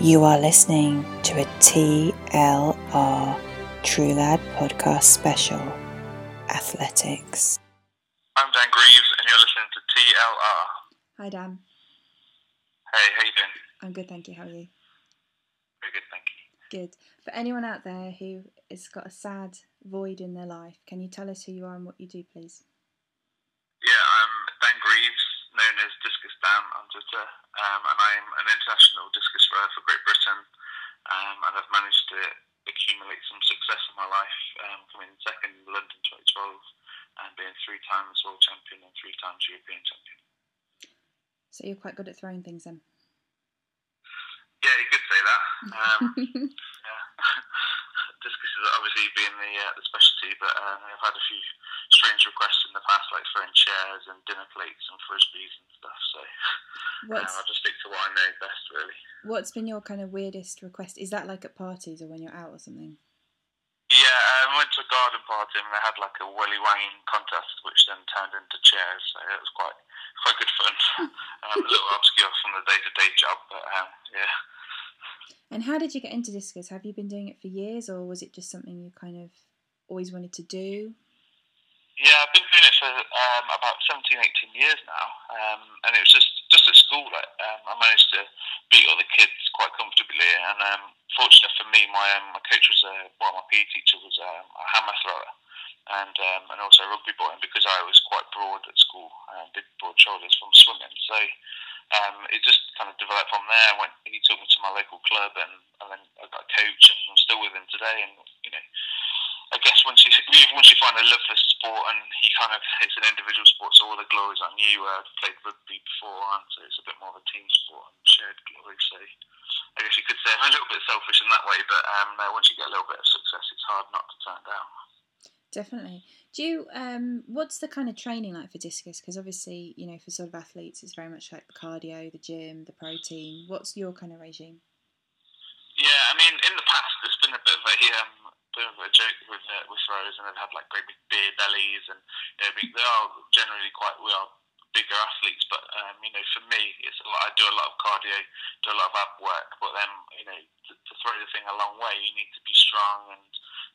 You are listening to a TLR True Lad podcast special Athletics. I'm Dan Greaves, and you're listening to TLR. Hi, Dan. Hey, how you doing? I'm good, thank you. How are you? Very good, thank you. Good. For anyone out there who has got a sad void in their life, can you tell us who you are and what you do, please? Yeah, I'm Dan Greaves, known as Discus Twitter, um, and I'm an international discus thrower for Great Britain, um, and I've managed to accumulate some success in my life, um, coming second in London 2012 and being three times world champion and three times European champion. So you're quite good at throwing things then? Yeah, you could say that. Um, yeah. Discus has obviously been the, uh, the specialty, but um, I've had a few strange requests in the past, like throwing chairs and dinner plates and frisbees and stuff. So um, I'll just stick to what I know best, really. What's been your kind of weirdest request? Is that like at parties or when you're out or something? Yeah, um, I went to a garden party and they had like a willy wanging contest, which then turned into chairs. So it was quite quite good fun. um, a little obscure from the day to day job, but um, yeah. And how did you get into discus? Have you been doing it for years or was it just something you kind of always wanted to do? Yeah, I've been doing it for um, about 17, 18 years now, um, and it was just just at school. Like, um, I managed to beat all the kids quite comfortably, and um, fortunate for me, my um, my coach was a well, my PE teacher was um, a hammer thrower, and um, and also rugby boy. And because I was quite broad at school, uh, big broad shoulders from swimming, so um, it just kind of developed from there. Went, he took me to my local club, and, and then I got a coach, and I'm still with him today. And you know, I guess once you once you find a love for sport, and he kind of it's an individual sport, so all the glories on you. Uh, I've played rugby before, and so it's a bit more of a team sport and shared glory. So I guess you could say I'm a little bit selfish in that way, but um, uh, once you get a little bit of success, it's hard not to turn down. Definitely. Do you, um, what's the kind of training like for discus? Because obviously, you know, for sort of athletes, it's very much like the cardio, the gym, the protein. What's your kind of regime? Yeah, I mean, in the past, there's been a bit of a um, bit of a joke with uh, with throwers, and they've had like great big beer bellies, and you know, they are generally quite we are bigger athletes. But um, you know, for me, it's lot. I do a lot of cardio, do a lot of ab work, but then you know, to, to throw the thing a long way, you need to be strong, and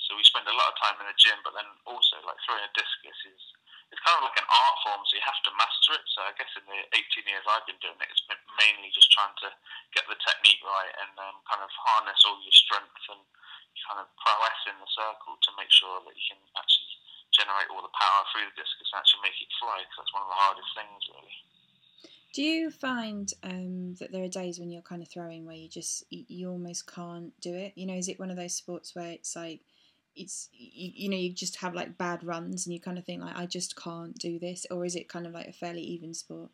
so we spend a lot of time in the gym. But then also, like throwing a discus is it's kind of like an art form, so you have to master it. So I guess in the 18 years I've been doing it, it's been mainly just trying to get the technique right and um, kind of harness all your strength and kind of prowess in the circle to make sure that you can actually generate all the power through the discus and actually make it fly. Because that's one of the hardest things, really. Do you find um, that there are days when you're kind of throwing where you just you, almost can't do it? You know, is it one of those sports where it's like it's you, you know you just have like bad runs and you kind of think like I just can't do this, or is it kind of like a fairly even sport?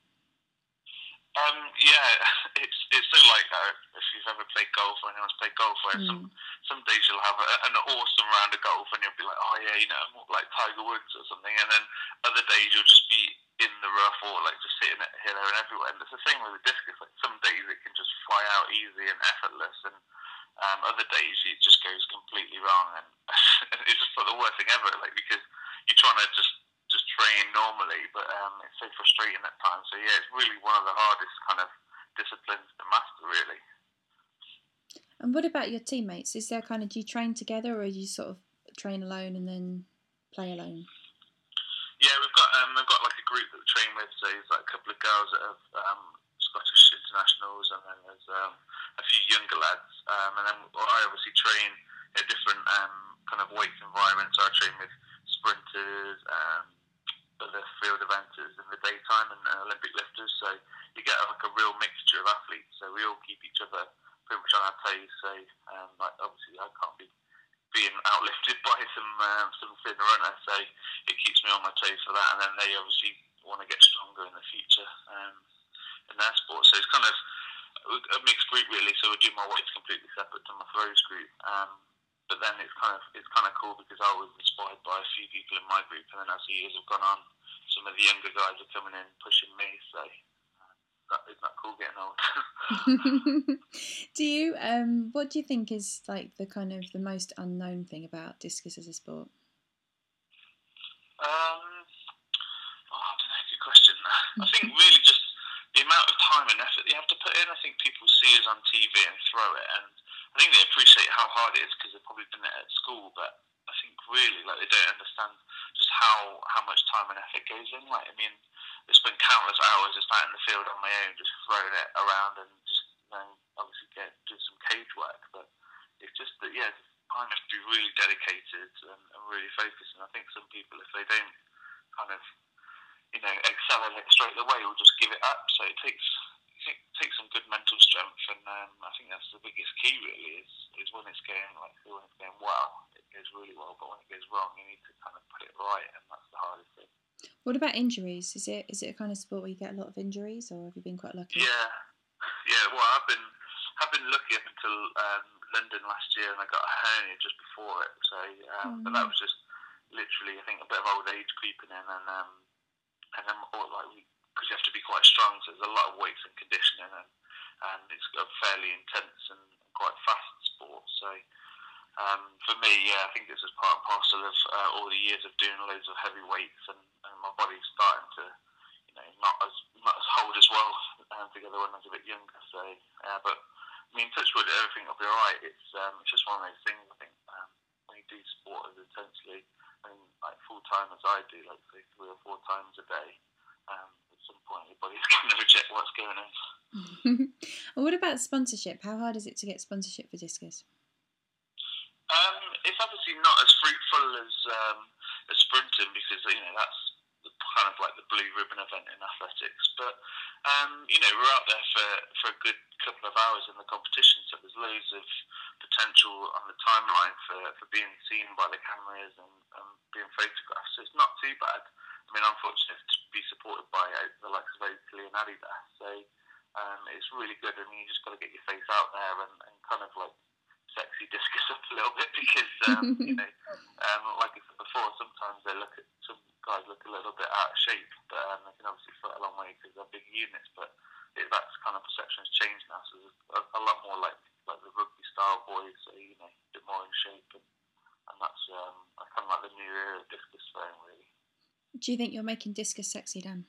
Um, yeah, it's it's so like that. If you've ever played golf or anyone's played golf, where some some days you'll have a, an awesome round of golf and you'll be like, oh yeah, you know, more like Tiger Woods or something, and then other days you'll just be in the rough or like just hitting it here, there, and everywhere. And it's the same with the discus. Like some days it can just fly out easy and effortless, and um, other days it just goes completely wrong, and it's just like the worst thing ever. Like because you're trying to just train normally, but um, it's so frustrating at times. So yeah, it's really one of the hardest kind of disciplines to master, really. And what about your teammates? Is there kind of do you train together, or do you sort of train alone and then play alone? Yeah, we've got um, we've got like a group that we train with. So there's like a couple of girls that have um, Scottish internationals, and then there's um, a few younger lads. Um, and then I obviously train in different um, kind of weights environments. So I train with sprinters, um, other field eventers in the daytime, and uh, Olympic lifters. So you get like a real mixture of athletes. So we all keep each other pretty much on our toes. So um, like obviously I can't be being outlifted by some um, some thin runner, so it keeps me on my toes for that. And then they obviously want to get stronger in the future um, in their sport. So it's kind of a mixed group really. So we do my weights completely separate to my throws group. Um, but then it's kind of it's kind of cool because I was inspired by a few people in my group, and then as the years have gone on, some of the younger guys are coming in pushing me. So that, isn't that cool getting old? do you um what do you think is like the kind of the most unknown thing about discus as a sport? Um, oh, I don't know. Good question. I think really just the amount of time and and effort you have to put in. I think people see us on TV and throw it, and I think they appreciate how hard it is because they've probably it at school. But I think really, like, they don't understand just how how much time and effort goes in. Like, I mean, I spent countless hours just out in the field on my own, just throwing it around and just you know, obviously get do some cage work. But it's just that yeah, kind of to be really dedicated and, and really focused. And I think some people, if they don't kind of you know, excel it straight away or just give it up. So it takes it takes some good mental strength, and um, I think that's the biggest key. Really, is is when it's going like when it's going well, it goes really well. But when it goes wrong, you need to kind of put it right, and that's the hardest thing. What about injuries? Is it is it a kind of sport where you get a lot of injuries, or have you been quite lucky? Yeah, yeah. Well, I've been I've been lucky up until um, London last year, and I got a hernia just before it. So, um, oh, but that was just literally, I think, a bit of old age creeping in, and um, and then or like because you have to be quite strong, so there's a lot of weights and conditioning, and and it's a fairly intense and quite fast sport. So um, for me, yeah, I think this is part and parcel of uh, all the years of doing loads of heavy weights, and, and my body's starting to, you know, not as not as hold as well um, together when I was a bit younger. So, uh, but I mean, touch wood, everything will be alright. It's um, it's just one of those things. I think um, when you do sport as intensely and like full time as I do, like say three or four times a day, um, some point your body's going to reject what's going on. and what about sponsorship? How hard is it to get sponsorship for discus? Um, it's obviously not as fruitful as um, as sprinting because you know that's kind of like the blue ribbon event in athletics. But um, you know, we're out there for, for a good couple of hours in the competition, so there's loads of potential on the timeline for, for being seen by the cameras and, and being photographed. So it's not too bad. I mean, I'm fortunate to be supported by uh, the likes of Oakley and Adidas. So um, it's really good. I mean, you just got to get your face out there and, and kind of like sexy discus up a little bit because um, you know, um, like I said before, sometimes they look at some guys look a little bit out of shape, but um, they can obviously foot a long way because they're big units. But it, that's kind of perception has changed now, so there's a, a lot more like like the rugby style boys, so you know, a bit more in shape, and, and that's um, kind of like the new era of discus throwing, really. Do you think you're making discus sexy, Dan?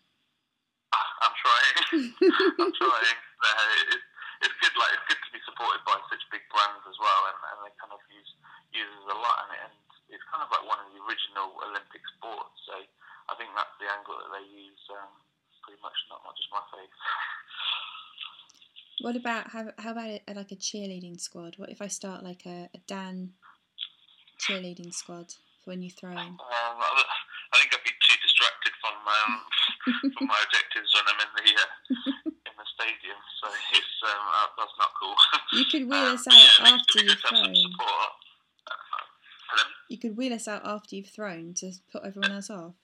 I'm trying. I'm trying. No, it's, it's good. Like it's good to be supported by such big brands as well, and, and they kind of use uses a lot, and, and it's kind of like one of the original Olympic sports. So I think that's the angle that they use. Um, pretty much not not just my face. What about how how about it, like a cheerleading squad? What if I start like a, a Dan cheerleading squad for when you throw in? Um, I think I'd be too distracted from um, from my objectives when I'm in the uh, in the stadium. So it's um, that's not cool. You could wheel us um, out after you've thrown. You could wheel us out after you've thrown to put everyone else off.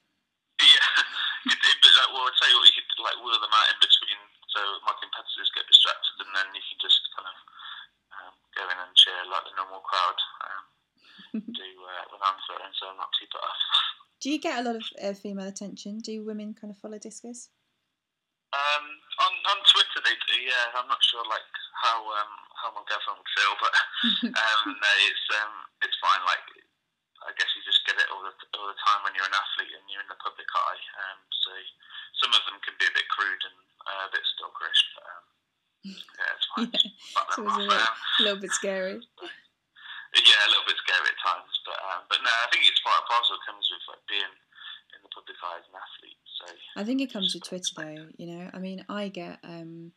Yeah, well, I'd say what you could like wheel them out in between, so my competitors get distracted, and then you can just kind of um, go in and cheer like the normal crowd um, do uh, when I'm throwing, so I'm not too bad. Do you get a lot of uh, female attention? Do women kind of follow discus? Um, on on Twitter they do. Yeah, I'm not sure like how um, how my girlfriend would feel, but um, no, it's um, it's fine. Like I guess you just get it all the, all the time when you're an athlete and you're in the public eye. Um, so some of them can be a bit crude and uh, a bit stalkerish, but um, yeah, it's fine. yeah. It's a little, a little bit scary. yeah, a little bit scary at times, but um, but no, I think it's part and parcel. It comes with like being in the public eye as an athlete. So I think it comes with Twitter, though. You know, I mean, I get um,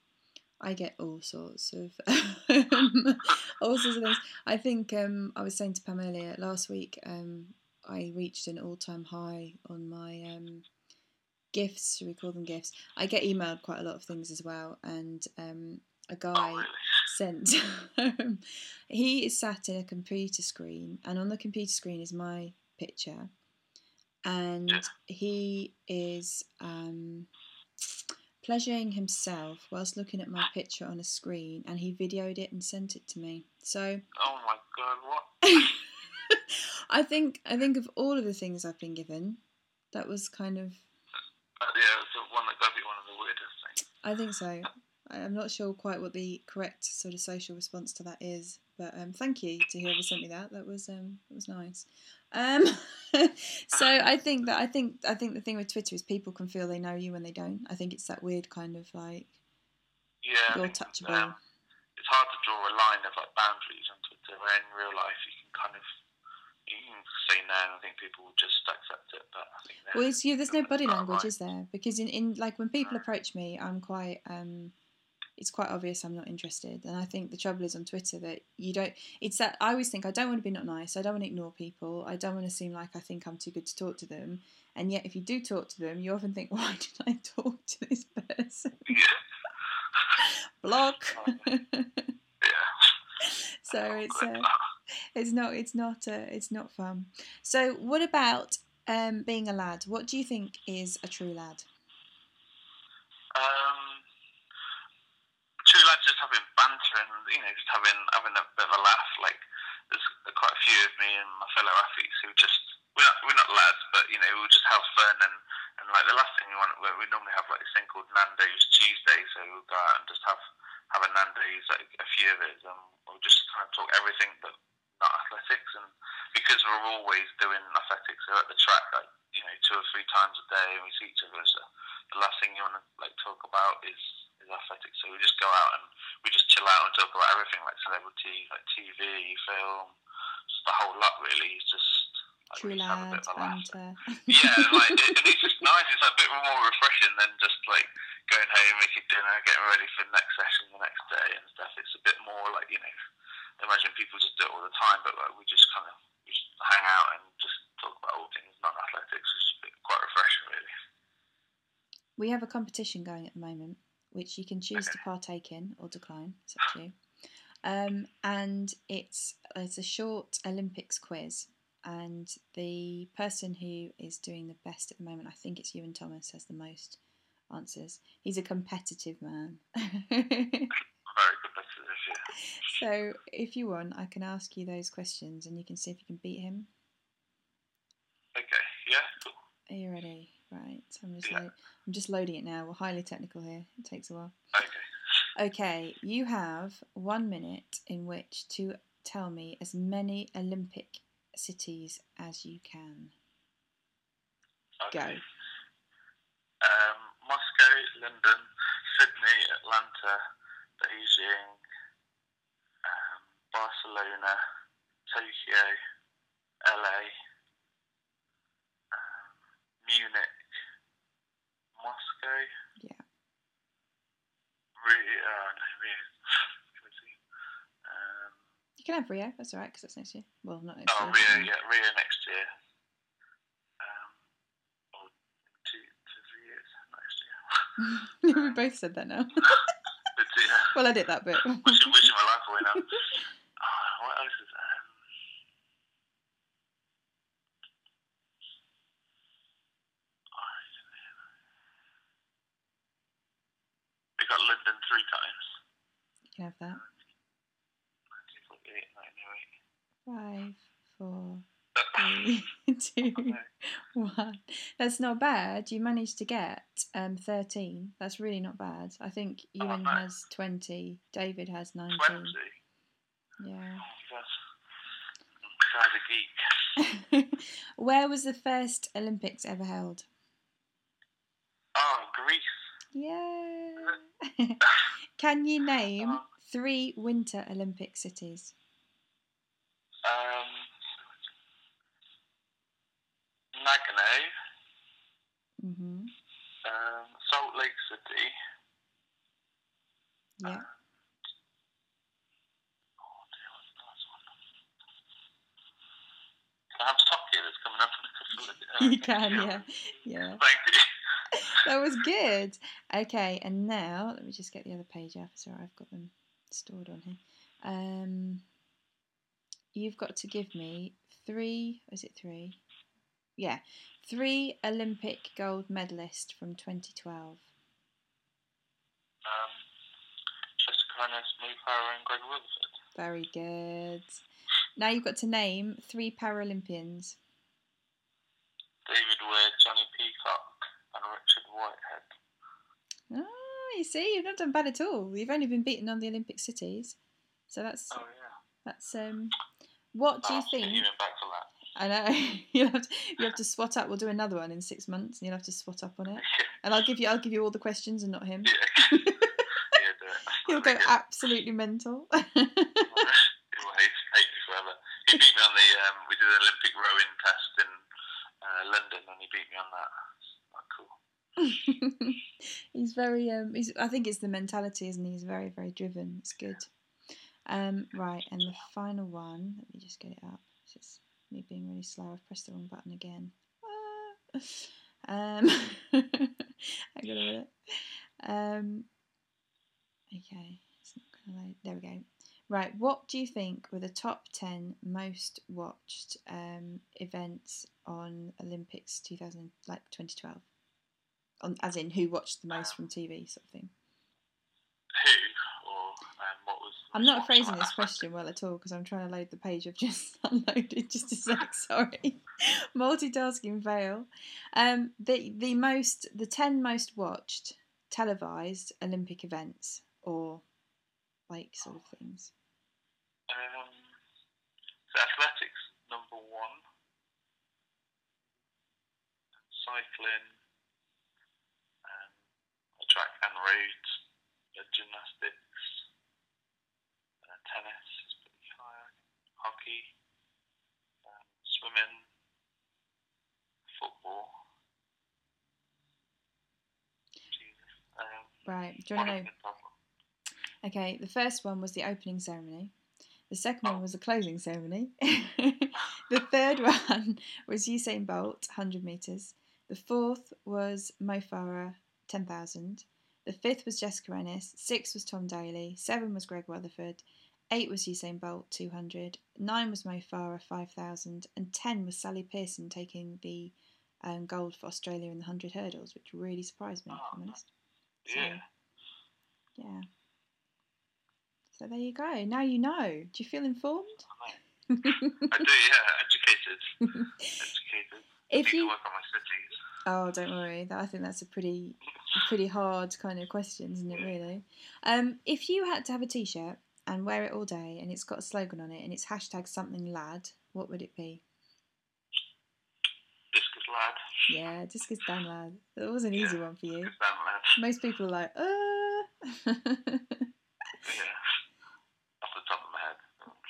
I get all sorts of all sorts of things. I think um, I was saying to Pam earlier last week. Um, I reached an all-time high on my um, gifts. Should we call them gifts? I get emailed quite a lot of things as well, and um, a guy oh, sent. he is sat in a computer screen, and on the computer screen is my picture, and he is. Um, pleasuring himself whilst looking at my picture on a screen, and he videoed it and sent it to me. So. Oh my god! What? I think I think of all of the things I've been given, that was kind of. Uh, yeah, the one that got be one of the weirdest things. I think so. I'm not sure quite what the correct sort of social response to that is, but um, thank you to whoever sent me that. That was um, that was nice. Um, so I think that I think I think the thing with Twitter is people can feel they know you when they don't. I think it's that weird kind of like Yeah, You're it's, touchable. Um, it's hard to draw a line of like boundaries on Twitter. Where in real life you can kind of you can say no, and I think people will just accept it. But I think Well, it's, yeah, there's no body language, is there? Because in, in like when people approach me, I'm quite um, it's quite obvious I'm not interested. And I think the trouble is on Twitter that you don't. It's that I always think I don't want to be not nice. I don't want to ignore people. I don't want to seem like I think I'm too good to talk to them. And yet, if you do talk to them, you often think, why did I talk to this person? Block. yeah. so it's uh, it's not it's not uh, it's not fun. So what about um, being a lad? What do you think is a true lad? Um, two lads just having banter and you know just having having a bit of a laugh. Like there's quite a few of me and my fellow athletes who just we're not, we're not lads, but you know we'll just have fun and and like the last thing we want we we normally have like this thing called Nando's Tuesday, so we'll go out and just have have a Nando's like a few of us and we'll just kind of talk everything but not athletics and because we're always doing athletics so at the track like you know two or three times a day and we see each other so the last thing you want to like talk about is is athletics. So we just go out and we just chill out and talk about everything like celebrity, like TV, film, just the whole lot really. It's just like, True we just have a lad, bit of a laugh. banter. Yeah, like it, and it's just nice. It's a bit more refreshing than just like going home, making dinner, getting ready for the next session the next day and stuff. It's a bit more like you know. I imagine people just do it all the time, but like we just kind of we just hang out and just talk about all things non-athletics, which is quite refreshing, really. We have a competition going at the moment, which you can choose to partake in or decline. It's up to you. Um, and it's it's a short Olympics quiz, and the person who is doing the best at the moment, I think it's Iwan Thomas, has the most answers. He's a competitive man. Very competitive, yeah. so if you want, I can ask you those questions, and you can see if you can beat him. Okay, yeah, cool. Are you ready? Right. I'm just Yeah. I'm just loading it now. We're highly technical here. It takes a while. Okay. Okay, you have one minute in which to tell me as many Olympic cities as you can. Go. Okay. Um, Moscow, London, Sydney, Atlanta, Beijing, um, Barcelona, Tokyo, LA, um, Munich, Moscow. Yeah. Rio, oh no, Rio. Let me see. Um, You can have Rio. That's all right because that's next year. Well, not next oh, year. Rio, yeah, Rio next year. Um, or two, two, three years next year. we both said that now. But, yeah. well, I did that bit. wishing, wishing my life away now. Oh, what else is um, We got London three times. you can have that. Five, four, three, two, one. That's not bad. You managed to get um, 13. That's really not bad. I think Oh, Iwan nice. has 20. David has 19. 20. Yeah. Oh, that's, guy's a geek. Where was the first Olympics ever held? Yeah. Can you name three Winter Olympic cities? Um, Nagano, hmm um, Salt Lake City. Yeah. Oh dear, what's the last one? Can I have Tokyo that's coming up in a couple of uh, You can, yeah. Yeah. Thank you. That was good. Okay, and now let me just get the other page up. Sorry, I've got them stored on here. Um, you've got to give me three. Is it three? Yeah, three Olympic gold medalists from 2012. Um, Jessica Ennis, Mo Farah, and Greg Rutherford. Very good. Now you've got to name three Paralympians. David Weir, Jonnie Peacock, and Richard Whitehead. Oh, you see, you've not done bad at all. You've only been beaten on the Olympic cities, so that's Oh yeah. that's um. What do you I'll have to get think? You in back for that. I know you'll have to you have to swat up. We'll do another one in six months, and you'll have to swat up on it. And I'll give you I'll give you all the questions and not him. Yeah. yeah, do it. He'll go absolutely mental. He'll hate, hate me forever. He beat me on the. Um, we did an Olympic rowing test in uh, London, and he beat me on that. Not cool. he's very um he's I think it's the mentality, isn't he? He's very, very driven. It's good. Um right, and the final one, let me just get it up. It's just me being really slow. I've pressed the wrong button again. Ah. Um I got minute. Um okay, it's not gonna load. There we go. Right, what do you think were the top 10 most watched um, events on Olympics 2000, like 2012? On, as in, who watched the most from TV, sort of thing? Who or um, what was? I'm not phrasing this question well at all because I'm trying to load the page I've just unloaded. Just a sec, sorry. Multitasking fail. Um, the the most the ten most watched televised Olympic events or like sort of things. Um, so athletics number one, cycling, track and road, uh, gymnastics, uh, tennis is pretty high, hockey, um, swimming, football. Jesus. Um, Right. Do you want to know? Okay, the first one was the opening ceremony. The second one was the closing ceremony. the third one was Usain Bolt, 100 metres. The fourth was Mo Farah, 10,000. The fifth was Jessica Ennis. Six was Tom Daley. Seven was Greg Rutherford. Eight was Usain Bolt, 200. Nine was Mo Farah, 5,000. And ten was Sally Pearson taking the um, gold for Australia in the 100 hurdles, which really surprised me, if I'm honest. So, Yeah. yeah. So there you go. Now you know. Do you feel informed? I do, yeah, educated. educated. if you work on my cities. oh, don't worry. I think that's a pretty, pretty hard kind of question, isn't it? Really. Um, if you had to have a T-shirt and wear it all day, and it's got a slogan on it, and it's hashtag something lad, what would it be? Discus lad. Yeah, because Dan lad. That was an easy one for you. Discus. Most people are like, uh. Yeah. Off the top of my head.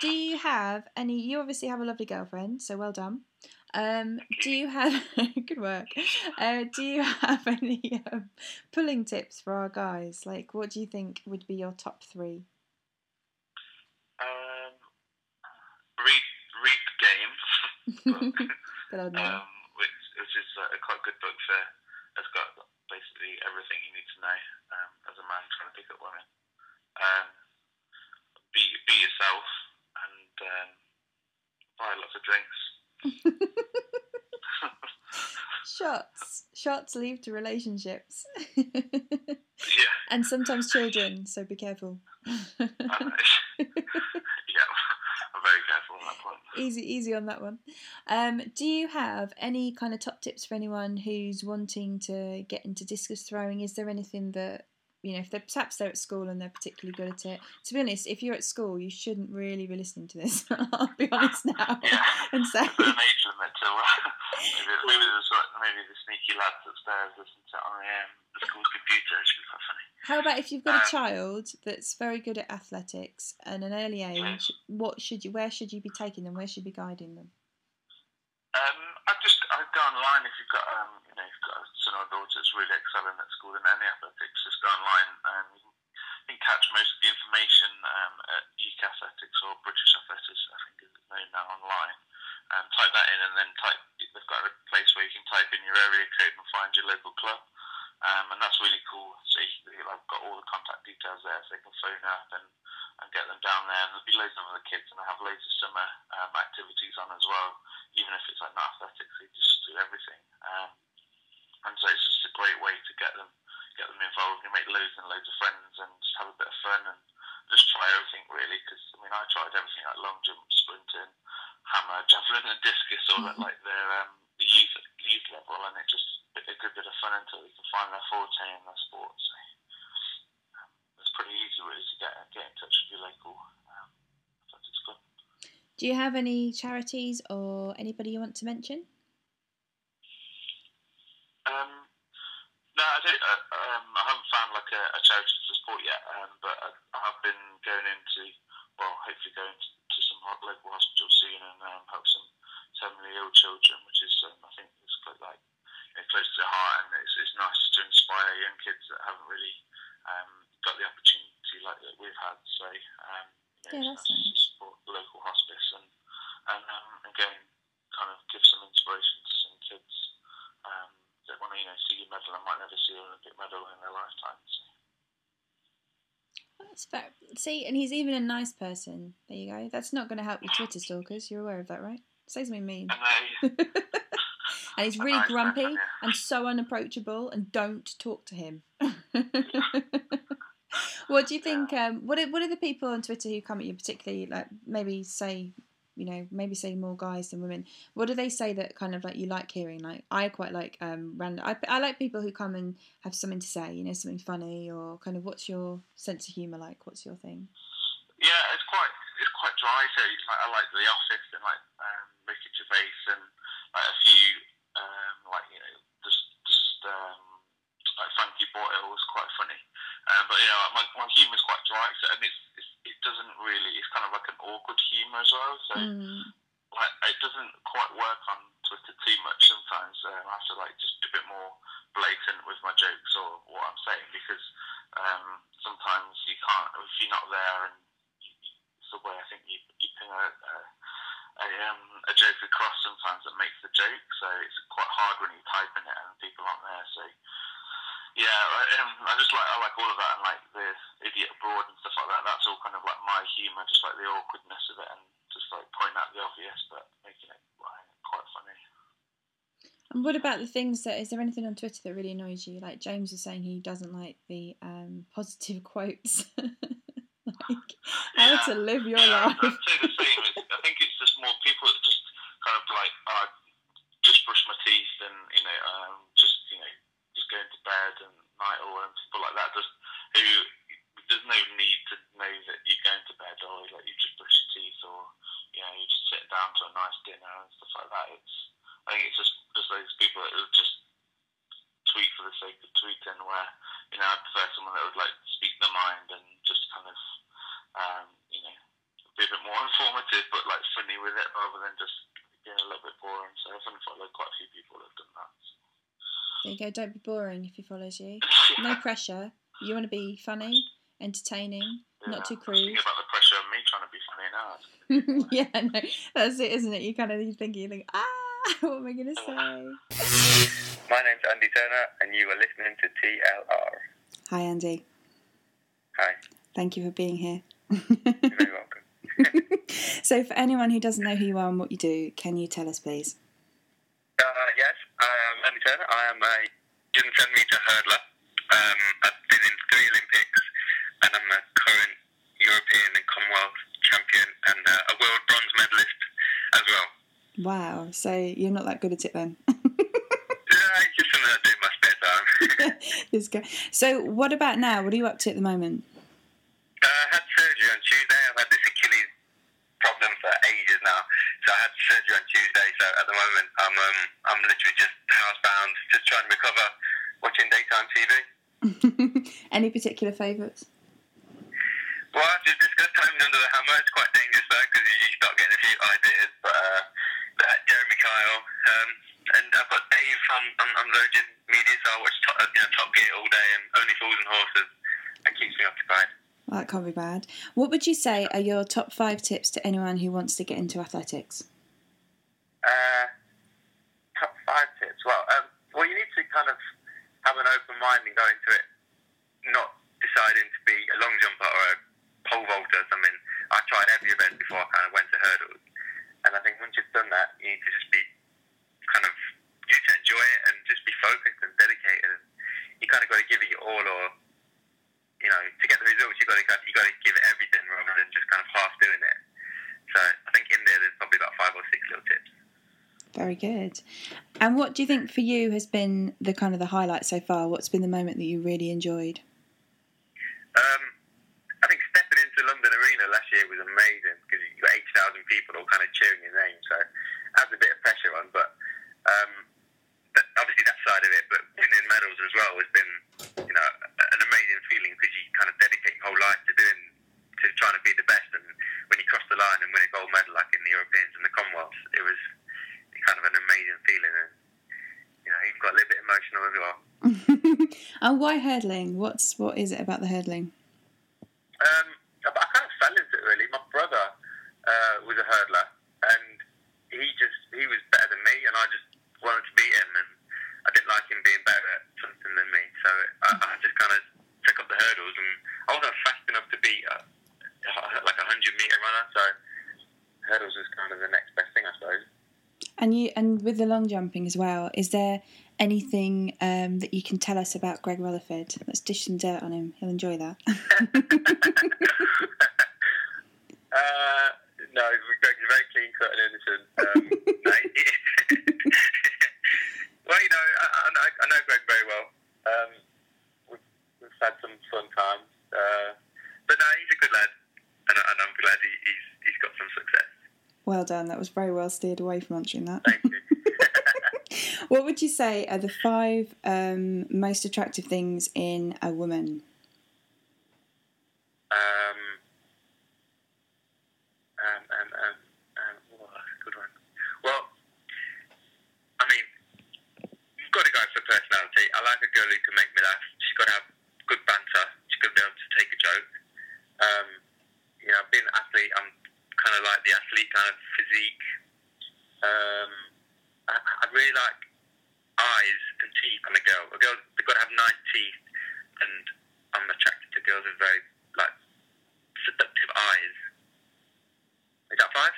Do you have any? You obviously have a lovely girlfriend, so well done. Um, do you have good work? Uh, do you have any um, pulling tips for our guys? Like, what do you think would be your top three? Um, read read the game, Good old um, which which is uh, a quite good book for. It's got basically everything you need to know um, as a man trying to pick up women. Um, be be yourself and um, buy lots of drinks. Shots, shots lead to relationships, Yeah, and sometimes children. So be careful. uh, yeah, I'm very careful on that point. easy, easy on that one. Um, do you have any kind of top tips for anyone who's wanting to get into discus throwing? Is there anything that you know, if they're perhaps they're at school and they're particularly good at it? To be honest, if you're at school, you shouldn't really be listening to this. I'll be honest now Yeah. and say. Is an age limit to maybe, maybe the maybe the sneaky lads upstairs listen to it on the, um, the school's computer. It should be quite funny. How about if you've got a Um, child that's very good at athletics and an early age? What should you? Where should you be taking them? Where should you be guiding them? Um, I just I go online if you've got um, you know, you've got a son or daughter that's really excelling at school in any athletics. Just go online and you can, you can catch most of the information um, at UK Athletics or British Athletics. I think is known now online. Um, type that in and then type. They've got a place where you can type in your area code and find your local club. Um, and that's really cool. So you, I've got all the contact details there, so they can phone up and, and get them down there. And there'll be loads of other kids, and I have loads of summer um, activities on as well. Even if it's like not athletics, they just do everything. Um, and so it's just a great way to get them get them involved. You make loads and loads of friends, and just have a bit of fun and just try everything really. Because I mean, I tried everything like long jump, sprinting, hammer, javelin, and discus, all at like their um, the youth youth level, and it just a good bit of fun until they can find their forte in their sport. So um, it's pretty easy really to get get in touch with your local um, athletics club. Do you have any charities or anybody you want to mention? Um, no, I don't. Uh, um, I haven't found like a, a charity to support yet. Um, but I, I have been going to, well, hopefully going to, to some local hospitals soon and um, help some terminally ill children, which is um, I think it's quite like you know, close to the heart, and it's, it's nice to inspire young kids that haven't really um, got the opportunity like that we've had. So um, you know, Yeah, it's that's nice to support the local hospice and and um, again kind of give some inspiration to some kids um, that want to you know see a medal and might never see an Olympic medal in their lifetime. So. That's fair. See, and he's even a nice person. There you go. That's not going to help with Twitter stalkers. You're aware of that, right? Say something mean. And they, and he's really grumpy yeah. and so unapproachable and don't talk to him what do you think um, what are, what are the people on twitter who come at you particularly like maybe say you know maybe say more guys than women what do they say that kind of like you like hearing like i quite like um random I, I like people who come and have something to say you know something funny or kind of what's your sense of humor like what's your thing Yeah, it's quite it's quite dry. So it's like I like The Office and like Gervais and like a few um, like you know just just um, like Frankie Boyle was quite funny. Um, but yeah, my my humour's quite dry. So and it's, it's it doesn't really it's kind of like an awkward humour as well. So Mm. like it doesn't quite work on Twitter too much sometimes. Um, I have to like just be a bit more blatant with my jokes or what I'm saying because um, sometimes you can't if you're not there and you, you, it's the way I think you you ping a, a a, um, a joke across sometimes that makes the joke. So it's quite hard when you're typing it and people aren't there. So yeah, I, um, I just like I like all of that and like the idiot abroad and stuff like that. That's all kind of like my humour, just like the awkwardness of it and just like pointing out the obvious but making it quite funny. And what about the things that is there anything on Twitter that really annoys you? Like James was saying he doesn't like the um, positive quotes. Like how Yeah. to live your yeah, life. I'd say the same. It's, I think it's just more people that just kind of like uh, just brush my teeth and you know um, just you know just going to bed and night or and people like that. Just who there's no need to know that you're going to bed or like you just brush your teeth or you know you just sit down to a nice dinner and stuff like that. It's I think it's just just those people that will just tweet for the sake of tweeting. Where you know I prefer someone that would like speak their mind and just kind of um, you know be a bit more informative but like funny with it rather than just being a little bit boring. So I've only followed quite a few people that have done that. There you go. Don't be boring if he follows you. No pressure. You want to be funny, entertaining, not too crude. Think about the pressure of me trying to be funny now. yeah, no, that's it, isn't it? You kind of you think you think, ah, what am I gonna say? My name's Andy Turner, and you are listening to TLR. Hi, Andy. Hi, Thank you for being here. You're very welcome. so, for anyone who doesn't know who you are and what you do, can you tell us, please? Uh, yes, I am Andy Turner. I am a 110 metre hurdler. Um, I've been in three Olympics, and I'm a current European and Commonwealth champion, and uh, a world bronze medalist as well. Wow. So you're not that good at it then. Yeah, it's just something I do in my spare time. So, what about now? What are you up to at the moment? Uh, I had surgery on Tuesday. I've had this Achilles problem for ages now. So I had surgery on Tuesday. So at the moment, I'm um, I'm literally just housebound, just trying to recover, watching daytime TV. Any particular favourites? Well, I just discussed Homes Under the Hammer. It's quite dangerous though because you start getting a few ideas. But uh, that Jeremy Kyle, um, and I've got Dave on, on, on Virgin Media, so I watch top, uh, you know, Top Gear all day and Only Fools and Horses. That keeps me occupied. Well, that can't be bad. What would you say are your top five tips to anyone who wants to get into athletics? Uh, top five tips. Well, um, well, you need to kind of have an open mind and go into it, not deciding to be a long jumper or a pole vaulter or something. I tried every event before I kind of went to hurdles, and I think once you've done that, you need to just be kind of you need to enjoy it and just be focused and dedicated. You kind of got to give it your all, or you know, to get the results, you've got to you got to give it everything rather than just kind of half doing it. So I think in there, there's probably about five or six little tips. Very good. And what do you think for you has been the kind of the highlight so far? What's been the moment that you really enjoyed? Um, I think stepping into London Arena last year was amazing because you got 80,000 people all kind of cheering your name. So it adds a bit of pressure on. But um, th- obviously that side of it, but winning medals as well has been, you know, a- an amazing feeling because you kind of dedicate your whole life to doing, to trying to be be the best. And when you cross the line and win a gold medal, like in the Europeans and the Commonwealths, it was kind of an amazing feeling. And you know, you've got a little bit emotional as well. and why hurdling? What's what is it about the hurdling? Um, I kind of fell into it really. My brother uh, was a hurdler, and he just he was better than me, and I just wanted to beat him, and I didn't like him being better at something than me. So I, I just kind of took up the hurdles, and I wasn't fast enough to beat a, like a hundred meter runner, so hurdles was kind of the next best thing, I suppose. And you and with the long jumping as well, is there anything um, that you can tell us about Greg Rutherford? Let's dish some dirt on him. He'll enjoy that. uh, no, Greg's very clean cut and innocent. Um, no, well, you know, I, I, I know Greg very well. Um, we've, we've had some fun times. Uh, but no, he's a good lad, and, and I'm glad he, he's he's got some success. Well done. That was very well steered away from answering that. What would you say are the five um, most attractive things in a woman? Um, um, um, um, um, oh, that's a good one. Well, I mean, you've got to go for personality. I like a girl who can make me laugh. She's got to have good banter. She's got to be able to take a joke. Um, you know, being an athlete, I'm kind of like the athlete kind of physique. Um, I, I really like eyes and teeth on a girl. A girl, they've got to have nice teeth, and I'm attracted to girls with very like seductive eyes. Is that five?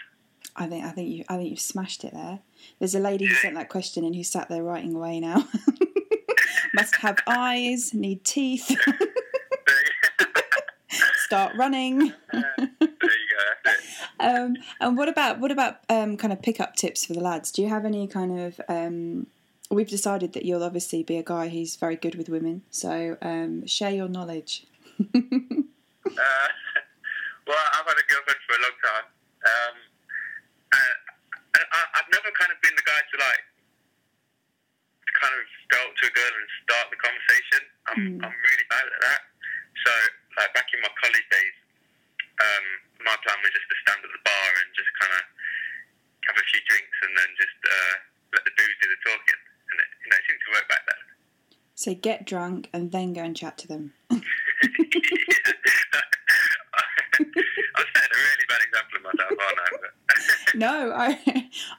I think I think you I think you've smashed it there. There's a lady who sent that question in who sat there writing away now. Must have eyes, need teeth, start running. there you go. Um, and what about what about um, kind of pickup tips for the lads? Do you have any kind of? Um, we've decided that you'll obviously be a guy who's very good with women, so um, share your knowledge. Uh, well, I've had a girlfriend for a long time. Um, and, and I, I've never kind of been the guy to like kind of go up to a girl and start the conversation. I'm, Mm. I'm really bad at that. So, like back in my college days, um, my plan was just to stand at the bar and just kind of have a few drinks and then just uh, let the booze do the talking. And it, you know, it seemed to work back then. So get drunk and then go and chat to them. I'm setting a really bad example of myself, aren't I? No, I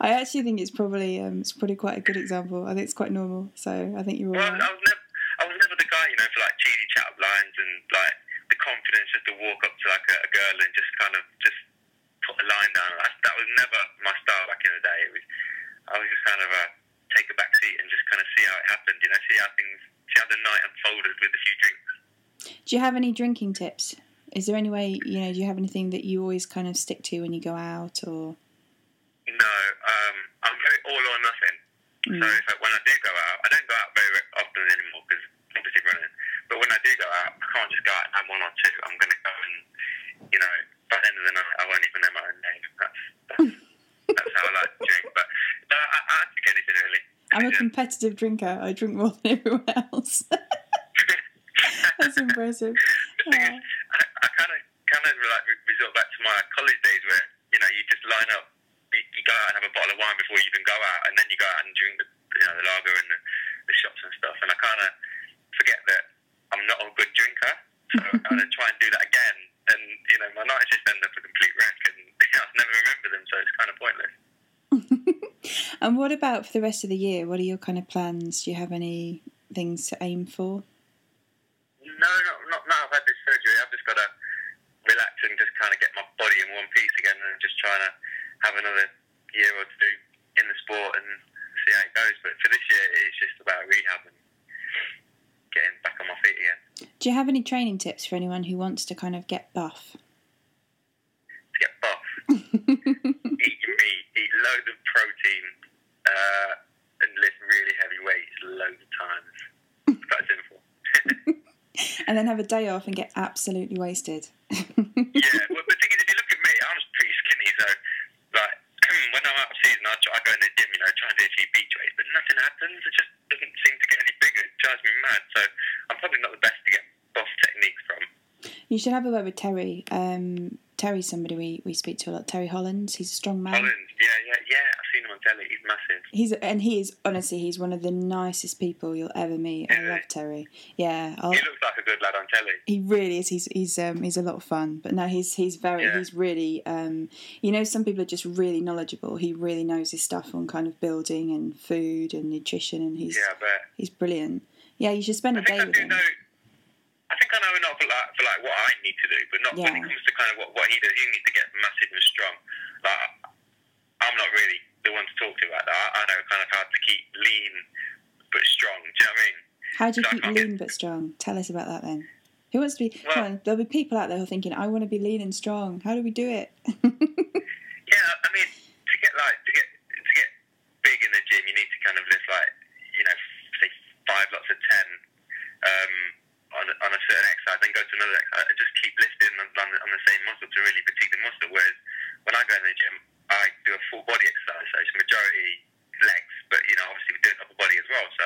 I actually think it's probably um, it's probably quite a good example. I think it's quite normal. So I think you're all well, right. I was never, I was never the guy, you know, for like cheesy chat up lines and like the confidence just to walk up to like a, a girl and just kind of just put a line down. That, that was never my style back in the day. It was, I was just kind of uh, take a back seat and just kind of see how it happened, you know, see how things, see how the night unfolded with a few drinks. Do you have any drinking tips? Is there any way you know? Do you have anything that you always kind of stick to when you go out, or No, um, I'm very all or nothing. So Mm. if I, when I do go out, I don't go out very often anymore because obviously running. But when I do go out, I can't just go out and have one or two. I'm going to go and, you know, by the end of the night, I won't even know my own name. That's that's, that's how I like to drink. But no, I, I drink anything really. I'm a competitive drinker. I drink more than everyone else. Impressive. I, I kind of kind of like resort back to my college days where you know you just line up, you, you go out and have a bottle of wine before you even go out, and then you go out and drink the you know the lager and the, the shots and stuff. And I kind of forget that I'm not a good drinker, so I kind of try and do that again, and you know my nights just end up a complete wreck, and I never remember them, so it's kind of pointless. and what about for the rest of the year? What are your kind of plans? Do you have any things to aim for? No, not, not now. I've had this surgery. I've just got to relax and just kind of get my body in one piece again, and just trying to have another year or two in the sport and see how it goes. But for this year, it's just about rehab and getting back on my feet again. Do you have any training tips for anyone who wants to kind of get buff? Get buff, eat your meat, eat loads of protein, uh, and lift really heavy weights loads of times. It's quite simple. and then have a day off and get absolutely wasted. Yeah, well, the thing is, if you look at me, I'm pretty skinny, so like when I'm out of season, I, try, I go in the gym, you know, try and do a few beach weights, but nothing happens. It just doesn't seem to get any bigger. It drives me mad. So I'm probably not the best to get buff techniques from. You should have a word with Terry. Um, Terry's somebody we, we speak to a lot. Terry Hollands, he's a strong man. Holland, yeah, yeah, yeah. I've seen him on telly. He's massive. He's and he is honestly he's one of the nicest people you'll ever meet. I Is he? love Terry. Yeah, I'll, He looks like a good lad on telly. he really is. He's he's um he's a lot of fun. But no, he's he's very Yeah. he's really um you know some people are just really knowledgeable. He really knows his stuff on kind of building and food and nutrition, and he's Yeah, I bet. he's brilliant. Yeah, you should spend a I think day I with him. know. I think I know enough for like, for like what I need to do, but not when it comes to kind of what, what he does. He needs to get massive and strong. Like I'm not really the one to talk to about that. I, I know kind of how to keep lean but strong. Do you know what I mean? How do you So keep lean but strong? Tell us about that then. Who wants to be? Well- come on, there'll be people out there who are thinking, "I want to be lean and strong." How do we do it? Yeah, I mean to get like to get to get big in the gym, you need to kind of lift like you know say five lots of ten um, on a- on a certain exercise, then go to another exercise. and Just keep lifting on, on, the, on the same muscle to really fatigue the muscle. Whereas when I go in the gym, I do a full body exercise, so it's majority legs, but you know obviously we're do upper body as well. So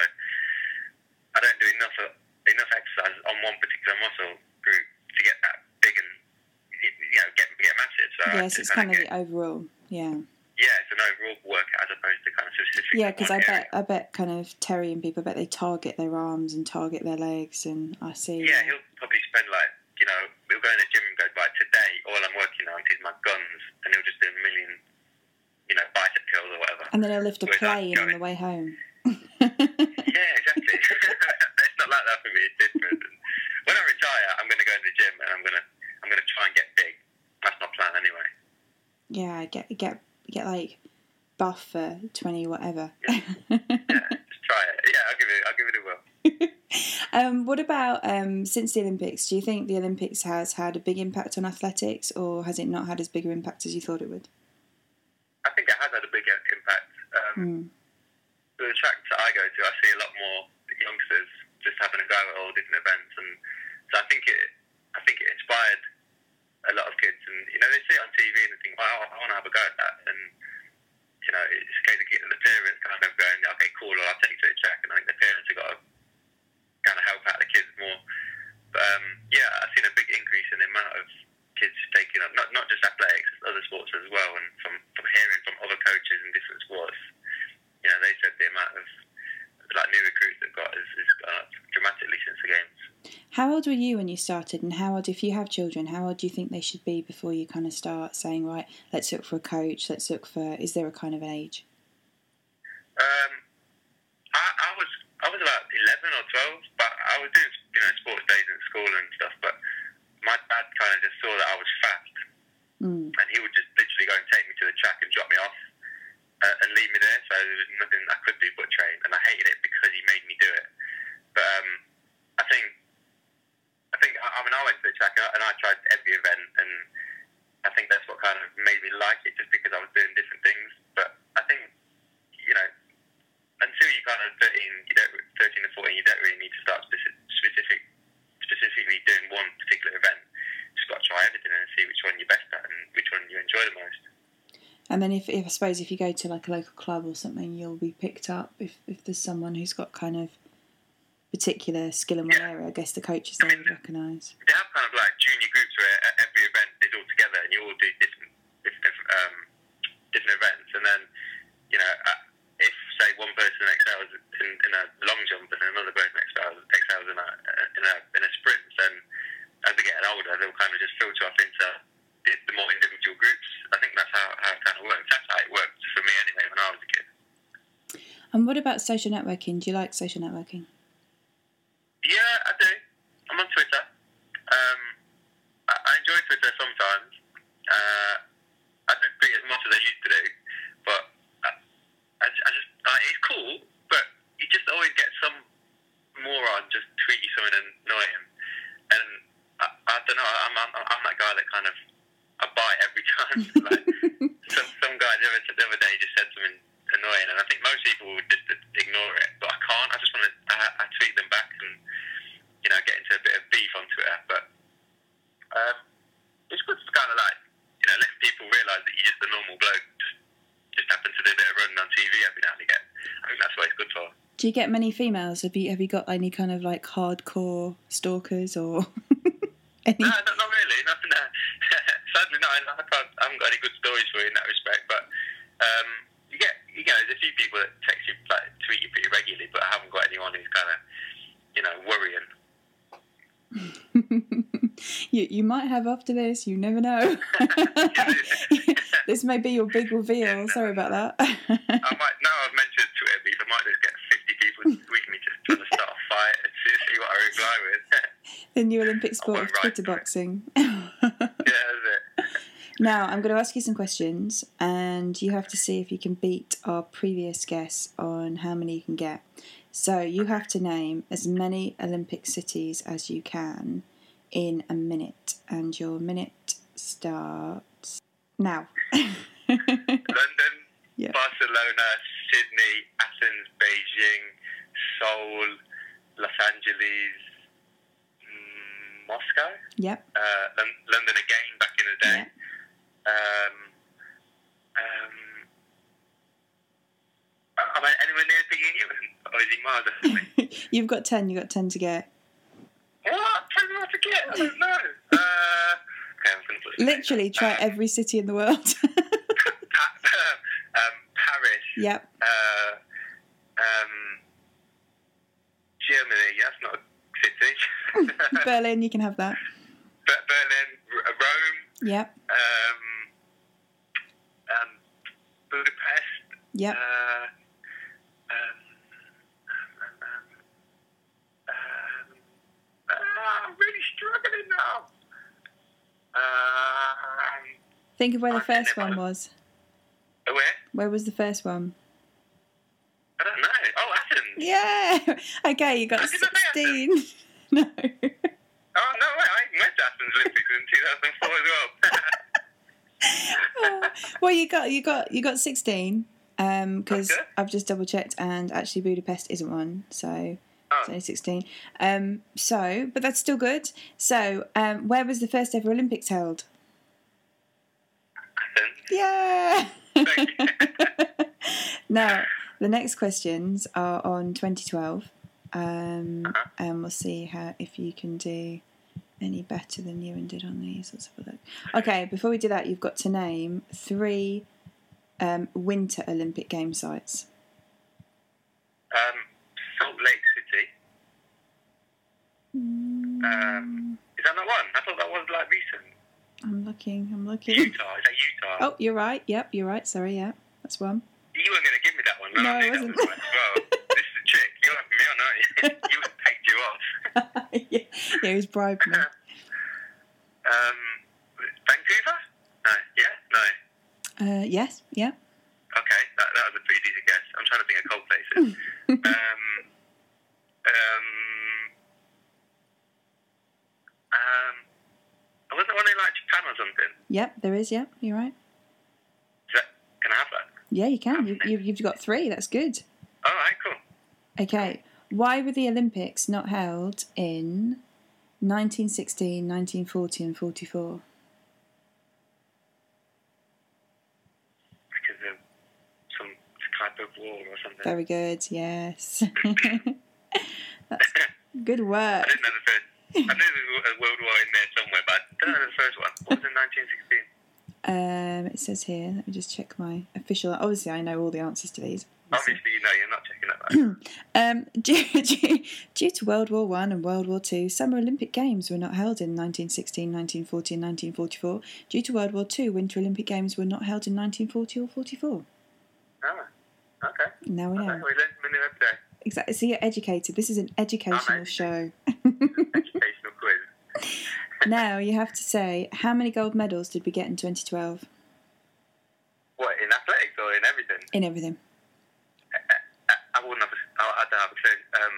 I don't do enough uh, enough exercise on one particular muscle group to get that big and you know get get massive. So I yes, it's kind of get- the overall. Yeah, yeah, it's an overall workout as opposed to kind of specific. yeah. Because I bet I bet kind of Terry and people I bet they target their arms and target their legs, and I see. Yeah, he'll probably spend like you know he'll go in the gym and go right today. All I'm working on is my guns, and he'll just do a million, you know, bicep curls or whatever. and then he'll lift a Whereas plane on the way home. Yeah, exactly. it's not like that for me. It's different. And when I retire, I'm going to go to the gym and I'm going to I'm going to try and get big. That's my plan anyway. yeah, I get get get like buff for twenty whatever. Yeah, just try it. Yeah, I'll give it. I'll give it a whirl. um, what about um, since the Olympics? Do you think the Olympics has had a big impact on athletics, or has it not had as big an impact as you thought it would? I think it has had a big impact. Um, Mm. the tracks that I go to, I see a lot more youngsters just having a go at all different events, and so I think it, I think it inspired a lot of kids, and you know they see it on TV and they think, wow, I want to have a go at that, and you know it's a case of getting the parents kind of going, okay, cool, well, I'll take you to the track, and I think the parents have got to kind of help out the kids more. But um, yeah, I've seen a big increase in the amount of kids taking up not not just athletics, other sports as well, and from from hearing from other coaches in different sports you know, they said the amount of like new recruits they've got has, has gone up dramatically since the games. How old were you when you started, and how old, if you have children, how old do you think they should be before you kind of start saying, right, let's look for a coach, let's look for, is there a kind of an age? Um, I, I was I was about eleven or twelve, but I was doing you know sports days in school and stuff. But my dad kind of just saw that I was fast, Mm. and he would just literally go and take me to the track and drop me off uh, and leave me there. So there was nothing I could do but train, and I hated it because he made me do it. But um, I think I think I, I mean I went to the track and I, tried every event, and I think that's what kind of made me like it, just because I was doing different things. But I think you know until you kind of 13, you don't 13 or 14, you don't really need to start specific, specific specifically doing one particular event. Just got to try everything and see which one you're best at and which one you enjoy the most. And then if, if I suppose if you go to like a local club or something, you'll be picked up if, if there's someone who's got kind of particular skill in one area. I guess the coaches they mean, recognise. They have kind of like junior groups where e- every event is all together and you all do different different um, different events. And then you know uh, if say one person excels in, in a long jump and another person excels excels in a in a in a sprint, then as they're getting older, they'll kind of just filter off into the, the more individual groups. I think that's how, how it kind of works. That's how it worked for me anyway when I was a kid. And what about social networking? Do you like social networking? Yeah, I do. I'm on Twitter. Um, I, I enjoy Twitter sometimes. Uh, I don't tweet as much as I used to do, but I, I, I just uh, it's cool. But you just always get some moron just tweet you something annoying, and I, I don't know. I'm, I'm I'm that guy that kind of I buy every time. like some some guy the other, the other day just said something annoying, and I think most people would just ignore it, but I can't. I just want to I, I tweet them back and you know get into a bit of beef on Twitter. But um, it's good to kind of like you know let people realise that you're just a normal bloke, just just happen to do a bit of running on TV every now and again. I think that's what it's good for. Do you get many females? Have you have you got any kind of like hardcore stalkers or any? No, not, not really. No, no. Sadly, no. I I, can't, I haven't got any good stories for you in that respect. But um, you get, you know, there's a few people that text you, like, tweet you pretty regularly, but I haven't got anyone who's kind of, you know, worrying. you you might have after this. You never know. this may be your big reveal. Sorry about that. I might now I've mentioned Twitter because I might just get 50 people tweeting me just trying to start a fight and see, see what I reply with. the new Olympic oh, sport of Twitter boxing. yeah, that's it. Now, I'm going to ask you some questions, and you have to see if you can beat our previous guess on how many you can get. So, you have to name as many Olympic cities as you can in a minute, and your minute starts now. London, Yeah. Barcelona, Sydney, Athens, Beijing, Seoul, Los Angeles, mm, Moscow, yep. uh, Lon- London again back in the day. Yeah. Um, um, am I anywhere near Biggie Newton? Or is he miles ahead of me? You've got 10, you've got 10 to get. what? Me what to get. I don't know. Uh, okay, I'm gonna put Literally, try uh, every city in the world. Um, Paris. yep. Uh, um, Germany. That's not a city. Berlin, you can have that. Be- Berlin, R- Rome, Yep. um, um, Budapest. Yep. Uh, um, um, um, um, ah, I'm really struggling now. Um, Think of where the first one was. where? Where was the first one? I don't know. Oh, Athens. Yeah. Okay, you got I 16. no. Oh no, wait, I went to Athens Olympics in 2004 as well. well, you got you got you got 16 um because Okay. I've just double checked and actually Budapest isn't one, so it's oh, only 16. Um so, but that's still good. So, um where was the first ever Olympics held? Yeah. Now, the next questions are on 2012. Um, Uh-huh. and we'll see how if you can do any better than Iwan did on these. Let's have a look. Okay, before we do that, you've got to name three um, Winter Olympic game sites. Um, Salt Lake City. Um, is that not one? I thought that was like recent. I'm looking. I'm looking. Utah. Is that Utah? Oh, you're right. Yep, you're right. Sorry. Yeah, that's one. You weren't going to give me that one. No, I I wasn't. was right as well. this is a chick. You're having me on, aren't you? you take you off. yeah, yeah, he was bribed me. Um, Vancouver? No. Yeah? No. Uh, yes. Yeah. Okay, that, that was a pretty decent guess. I'm trying to think of cold places. um, um, um, wasn't one in like something? Yep. There is. Yep. You're right. That, can I have that? Yeah, you can. You, you've, you've got three. That's good. All right, cool. Okay. Why were the Olympics not held in 1916, 1940, and 44? Because of some type of war or something. Very good. Yes. That's good work. I didn't know the first. I knew there was a world war in there somewhere, but I don't know the first one. What was in 1916? Um, it says here. Let me just check my official. Obviously, I know all the answers to these. Obviously, you know, you're not checking that. Um, due, due, due to World War One and World War Two, Summer Olympic Games were not held in 1916, 1940, and 1944. Due to World War Two, Winter Olympic Games were not held in 1940 or 44. oh, okay. Now we Okay, we know. learn something every day. Exactly. So you're educated. This is an educational show. Educational quiz. now you have to say how many gold medals did we get in 2012 What, in athletics or in everything? in everything? I, I wouldn't have, a- I, I don't have a clue. Um,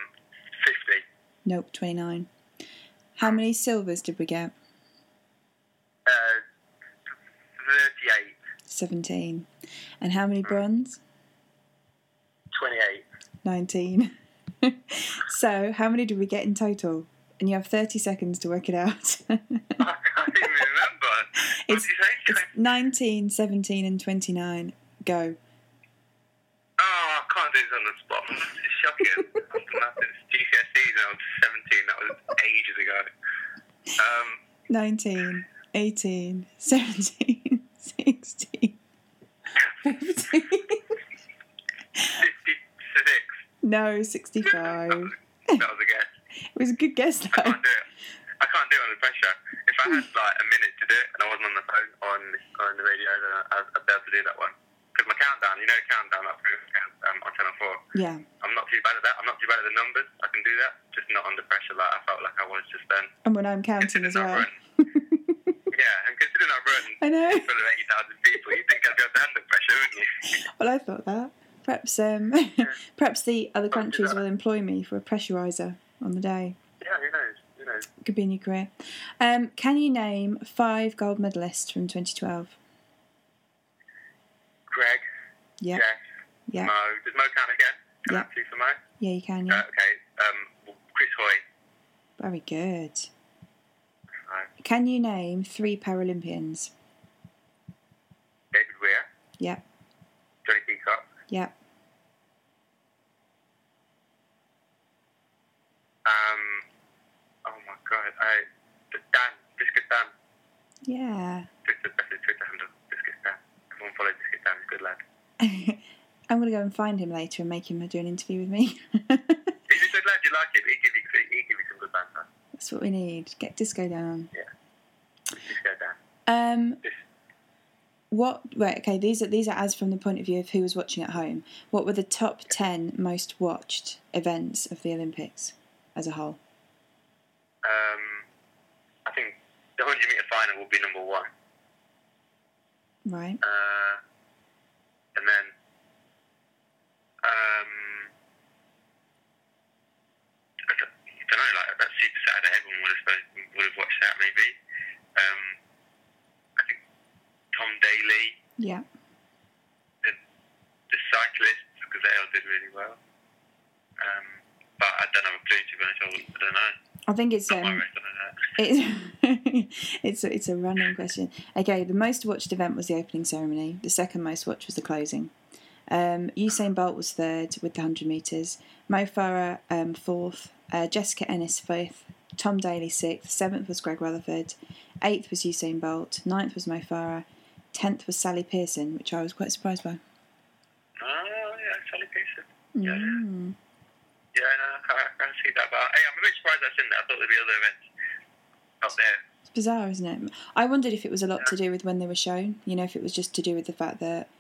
50. Nope, 29. How many silvers did we get? Uh, 38. 17. And how many bronze? 28. 19. so, how many did we get in total? And you have 30 seconds to work it out. I can't even remember. It's, it's 19, 17, and 29. Go. Oh, I can't do this on the spot. It's shocking. I've done GCSEs and I was 17. That was ages ago. Um, 19, 18, 17, 16, 15. No, 65. That was, a guess. It was a good guess, though. I can't do it. I can't do it under pressure. If I had like a minute to do it and I wasn't on the phone on on the radio, then I'd, I'd be able to do that one. Because my countdown, you know, countdown like um, on Channel Four. Yeah. I'm not too bad at that. I'm not too bad at the numbers. I can do that, just not under pressure like I felt like I was just then. And when I'm counting as well. yeah, and considering I run I know. full of 80,000 people, you'd think I'd be able to handle pressure, wouldn't you? Well, I thought that. Perhaps, um, perhaps the other countries will employ me for a pressurizer on the day. Yeah, who knows? Who knows? Could be a new career. Um, can you name five gold medalists from 2012? Greg, Yeah. Jeff, Yeah. Mo. Does Mo count again? Can Yeah. two for Mo? Yeah, you can. Uh, okay. Um, Chris Hoy. Very good. Right. Can you name three Paralympians? David Weir. Yeah. Jonnie Peacock. Yeah. Um, oh my god, I Dan, Biscuit Dan. Yeah. Twitter, that's his Twitter handle, Biscuit Dan. Everyone follow Biscuit Dan, he's a good lad. I'm going to go and find him later and make him do an interview with me. He's a good lad, you like him, he give you, he give you some good banter. That's what we need. Get disco down. Biscuit Dan. Um, Yes. what? Right. Okay. These are these are as from the point of view of who was watching at home. What were the top ten most watched events of the Olympics as a whole? Um, I think the 100 metre final will be number one. Right. Uh, and then, um, I don't, I don't know, like that Super Saturday, everyone would have supposed, would have watched that maybe. Um, I think Tom Daley, Yeah. the cyclists, because they all did really well. I don't have a clue to be honest. I wouldn't- I don't know. I think it's Not um. race, I don't know. It's it's a, it's a random question. Okay, the most watched event was the opening ceremony. The second most watched was the closing. Um, Usain Bolt was third with the hundred meters. Mo Farah um, fourth. Uh, Jessica Ennis fifth. Tom Daley sixth. Seventh was Greg Rutherford. Eighth was Usain Bolt. Ninth was Mo Farah. Tenth was Sally Pearson, which I was quite surprised by. Oh, yeah, Sally Pearson. Yeah, yeah. Mm. Yeah, no, I can't, I can't see that. But hey, I'm a bit surprised that's in there. I thought there'd be other events up there. It's bizarre, isn't it? I wondered if it was a lot to do with when they were shown. You know, if it was just to do with the fact that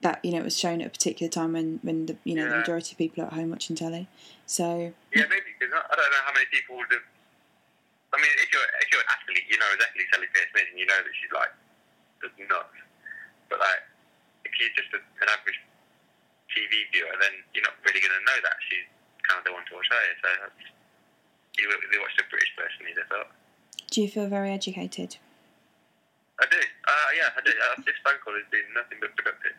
that you know it was shown at a particular time when when the you know the majority of people are at home watching telly. So Yeah, maybe because I don't know how many people would have. I mean, if you're if you're an athlete, you know exactly Sally is, and you know that she's like just nuts. But like, if you're just a, an average TV viewer, then you're not really going to know that she's of one to watch. So you they watch the British person, you'd have thought. do you feel very educated? I do. Uh, yeah, I do. Uh, this phone call has been nothing but productive.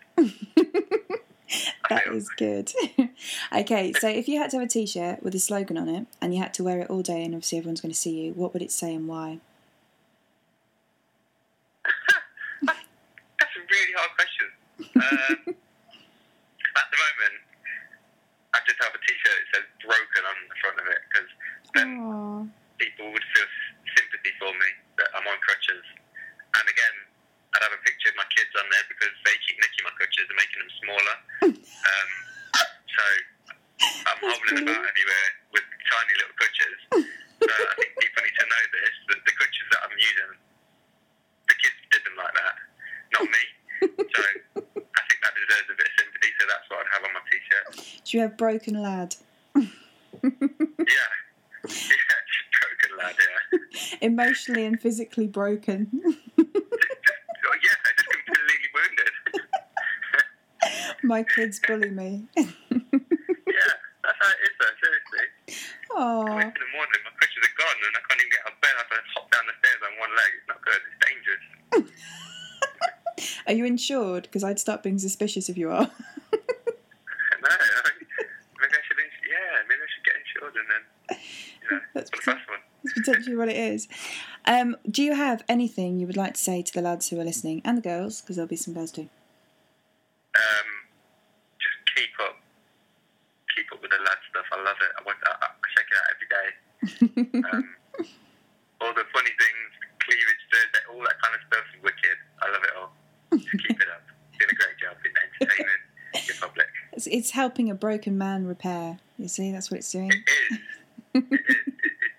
That is good. okay, so if you had to have a T-shirt with a slogan on it and you had to wear it all day, and obviously everyone's going to see you, what would it say and why? That's a really hard question. Um, at the moment, I just have a T-shirt says "broken" on the front of it because then Aww. people would feel sympathy for me that I'm on crutches. And again, I'd have a picture of my kids on there because they keep nicking my crutches and making them smaller. um, so I'm hobbling about everywhere with tiny little crutches. So I think people need to know this that the crutches that I'm using, the kids did them like that, not me. So I think that deserves a bit of sympathy. So that's what I'd have on my t-shirt. Do you have broken lad? Yeah, yeah, broken lad. Yeah. Emotionally and physically broken. Oh, yeah, I just completely wounded. My kids bully me. yeah, that's how it is, though, seriously. I Aww. wake in the morning, my crutches are gone, and I can't even get out of bed. I have to hop down the stairs on one leg. It's not good, it's dangerous. Are you insured? Because I'd start being suspicious if you are. no, I mean, maybe I should, ins- yeah, maybe I should get insured and then, you know, That's for the first potentially what it is. Um, do you have anything you would like to say to the lads who are listening and the girls? Because there'll be some girls too. Um, just keep up. Keep up with the lad stuff. I love it. I, watch, I, I check it out every day. Um, all the funny things, cleavage, Thursday, all that kind of stuff is wicked. I love it all. Just keep it up. Doing a great job in entertaining your public. It's, it's helping a broken man repair. You see, that's what it's doing. It is. it is. It, it,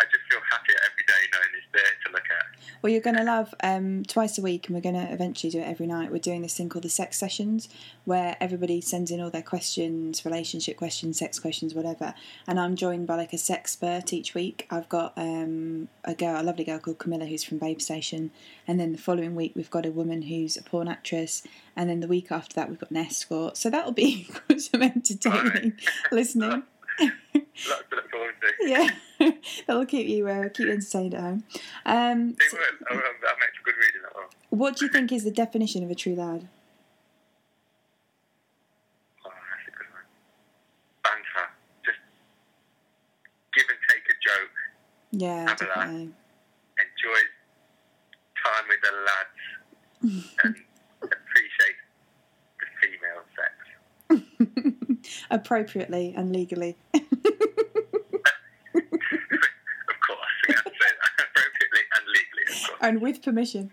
I just feel happier every day knowing it's there to look at. Well, you're going to love um, twice a week, and we're going to eventually do it every night. We're doing this thing called the sex sessions, where everybody sends in all their questions, relationship questions, sex questions, whatever. And I'm joined by like a sex expert each week. I've got um, a girl, a lovely girl called Camilla, who's from Babe Station, and then the following week we've got a woman who's a porn actress, and then the week after that we've got an escort. So that'll be some entertaining listening. Lots to look forward to. yeah, that'll keep you uh, keep you entertained at home. Um, It will. Oh, um, that makes for good reading. That will. what do you think is the definition of a true lad? Oh, that's a good one. Banter. Just give and take a joke. Yeah, Have definitely. Enjoy time with the lads and appreciate the female sex. Appropriately and legally. Of course, we have to say that appropriately and legally, of course. And with permission.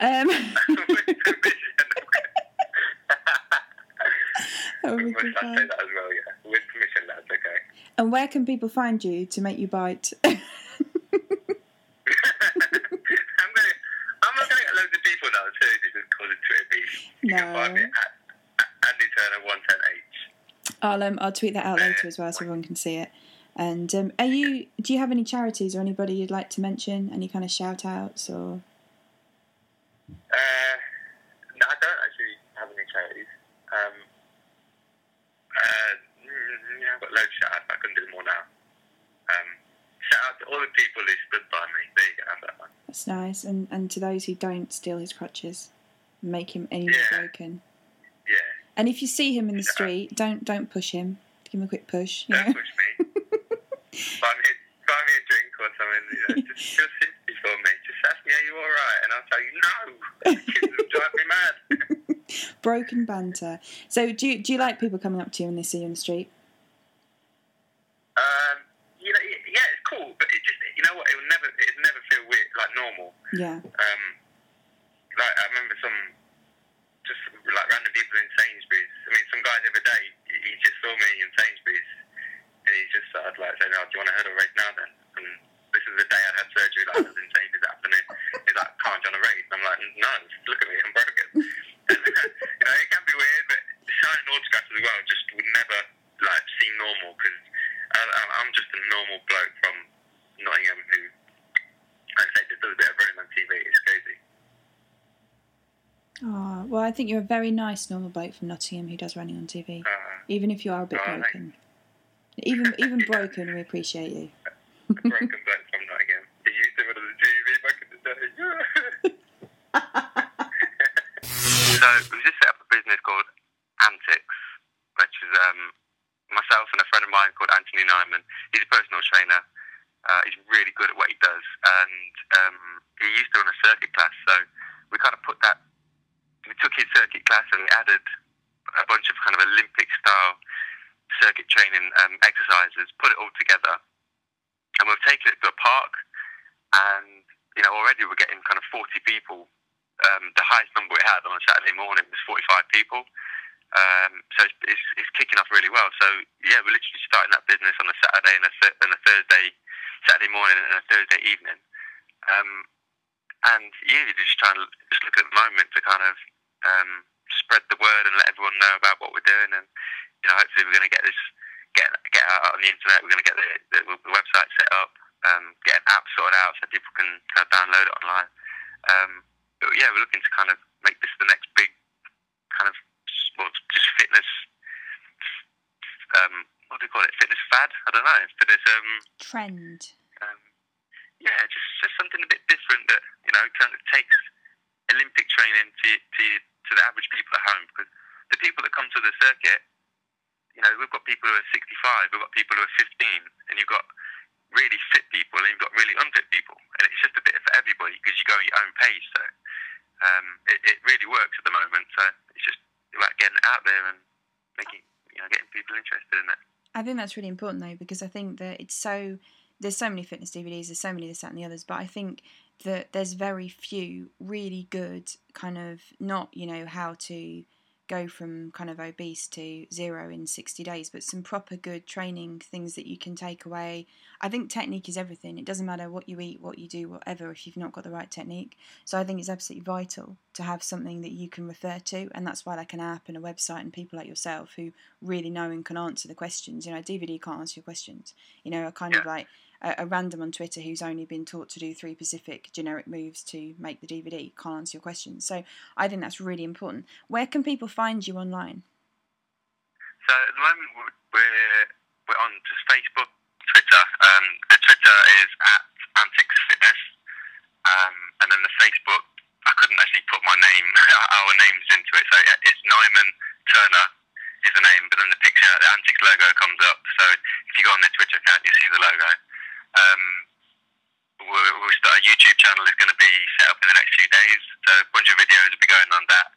Um, With permission. that would be good fun. that as well, yeah. With permission, lads, okay. and where can people find you to make you bite? I'm gonna, I'm not gonna get loads of people now too who just call it Twitter beef. You can find me at, at Andy Turner 110H. I'll um, I'll tweet that out later as well so everyone can see it. And um, are you? Do you have any charities or anybody you'd like to mention? Any kind of shout outs or? Uh, no, I don't actually have any charities. Um, uh, mm, yeah, I've got loads of shout outs, I couldn't do them all now. Um, shout out to all the people who stood by me. There you go, have that one. That's nice. And and to those who don't steal his crutches, make him any more Yeah. broken. Yeah, And if you see him in the street, don't don't push him. Give him a quick push. You don't know? push me. buy me, buy me a drink or something. You know, just feel sympathy for me. Just ask me, are you all right? And I'll tell you, no. Kids will drive me mad. Broken banter. So do you, do you like people coming up to you when they see you in the street? Um, you know, yeah, it's cool, but it just, you know what? It will never, it never feel weird, like normal. Yeah. Um, like I remember some, just like random people in Sainsbury's. I mean, some guy the other day, he he just saw me in Sainsbury's, and he just started like saying, "Oh, do you want to head a race now then?" And this is the day I had surgery. Like I was in Sainsbury's that afternoon. He's like, "Can't you on a race?" And I'm like, "No, look at me, I'm broken." And, you know, it can be weird, but shining autographs as well just would never like seem normal because I'm just a normal bloke from Nottingham who, like I say, just does a bit of running on TV. It's crazy. Oh, well, I think you're a very nice normal bloke from Nottingham who does running on TV. Uh, Even if you are a bit Oh, broken. Even even broken, we appreciate you. broken bloke from Nottingham. He used to run on the TV back in the day. so we just set up a business called Antics, which is um, myself and a friend of mine called Anthony Nyman. He's a personal trainer. Uh, he's really good at what he does, and um, he used to run a circuit class. So we kind of put that. We took his circuit class and we added a bunch of kind of Olympic style circuit training um, exercises, put it all together, and we've taken it to a park. And you know, already we're getting kind of 40 people. Um, the highest number we had on a Saturday morning was 45 people. Um, so it's, it's, it's kicking off really well. So yeah, we're literally starting that business on a Saturday and a, th- and a Thursday, Saturday morning and a Thursday evening. Um, and yeah, you're just trying to just look at the moment to kind of um, spread the word and let everyone know about what we're doing. And you know, hopefully we're going to get this get get out on the internet. We're going to get the, the, the website set up, um, get an app sorted out so people can kind of download it online. Um, but yeah, we're looking to kind of make this the next big kind of well, just fitness. Um, what do you call it? Fitness fad? I don't know. Fitness. Um, Trend. um, yeah, just just something a bit different that you know kind of takes Olympic training to to to the average people at home because the people that come to the circuit, you know, we've got people who are 65, we've got people who are 15, and you've got really fit people and you've got really unfit people, and it's just a bit for everybody because you go at your own pace. So um, it, it really works at the moment. So it's just about getting it out there and making you know getting people interested in it. I think that's really important though because I think that it's so there's so many fitness DVDs, there's so many this, that, and the others, but I think that there's very few really good kind of not you know how to go from kind of obese to zero in 60 days, but some proper good training things that you can take away. I think technique is everything. It doesn't matter what you eat, what you do, whatever, if you've not got the right technique. So I think it's absolutely vital to have something that you can refer to, and that's why like an app and a website and people like yourself who really know and can answer the questions. You know, DVD can't answer your questions. You know, a kind Yeah. of like a, random on Twitter who's only been taught to do three specific generic moves to make the DVD can't answer your questions. So I think that's really important. Where can people find you online? So at the moment we're- we're we're on just Facebook, Twitter. Um, the Twitter is at Antics Fitness, um, and then the Facebook. I couldn't actually put my name, our names into it, so yeah, it's Nyman Turner is the name, but then the picture, the Antics logo comes up. So if you go on the Twitter account, you see the logo. Um, we're, we'll start a YouTube channel is going to be set up in the next few days, so a bunch of videos will be going on that.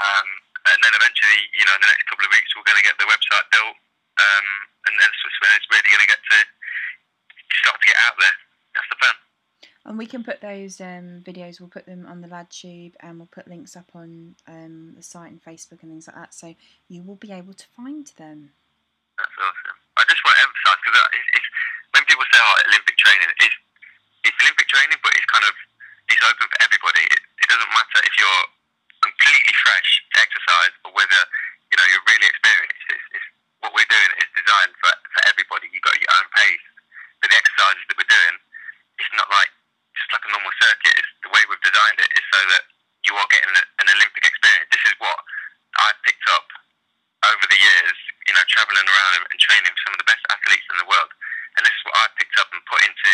Um, and then eventually, you know, in the next couple of weeks, we're going to get the website built, um, and then it's when it's really going to get to start to get out there. That's the plan. And we can put those um, videos, we'll put them on the LadTube and we'll put links up on um, the site and Facebook and things like that. So you will be able to find them. That's awesome. I just want to emphasise because it's, it's, when people say oh, Olympic training, it's, it's Olympic training, but it's kind of it's open for everybody. It, it doesn't matter if you're completely fresh to exercise or whether you know you're really experienced. It's, it's, what we're doing is designed for, for everybody. You've got your own pace. But the exercises that we're doing, it's not like just like a normal circuit. It's the way we've designed it is so that you are getting an Olympic experience. This is what I've picked up over the years, you know, traveling around and, and training with some of the best athletes in the world. And this is what I've picked up and put into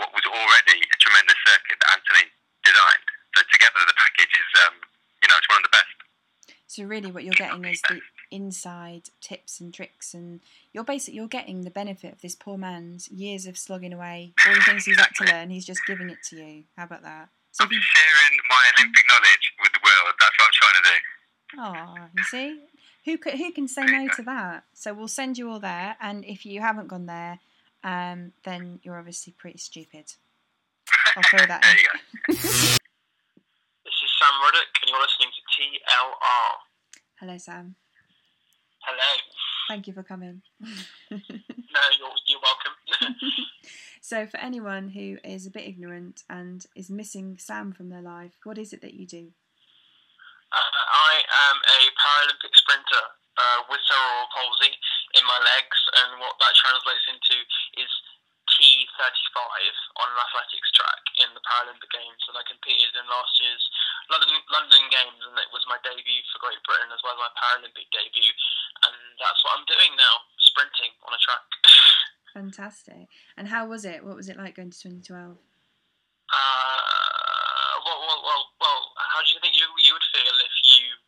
what was already a tremendous circuit that Anthony designed. So together, the package is, um, you know, it's one of the best. So really, what you're getting is the inside tips and tricks, and you're basically you're getting the benefit of this poor man's years of slogging away, all the things he's had to learn. He's just giving it to you. How about that? So I'm you, sharing my Olympic knowledge with the world. That's what I'm trying to do. oh, you see, who could, who can say no to that? So we'll send you all there, and if you haven't gone there, um, then you're obviously pretty stupid. I'll throw that there in. This is Sam Ruddock, and you're listening to TLR. Hello, Sam. Hello. Thank you for coming. No, you're, you're welcome. so, for anyone who is a bit ignorant and is missing Sam from their life, what is it that you do? Uh, I am a Paralympic sprinter uh, with cerebral palsy in my legs, and what that translates into is T35 on an athletics track in the Paralympic Games. And I competed in last year's London, London Games, and it was my debut for Great Britain as well as my Paralympic debut. And that's what I'm doing now, sprinting on a track. Fantastic. And how was it? What was it like going to 2012? Uh, well, well, well, well, how do you think you you would feel if you compete in a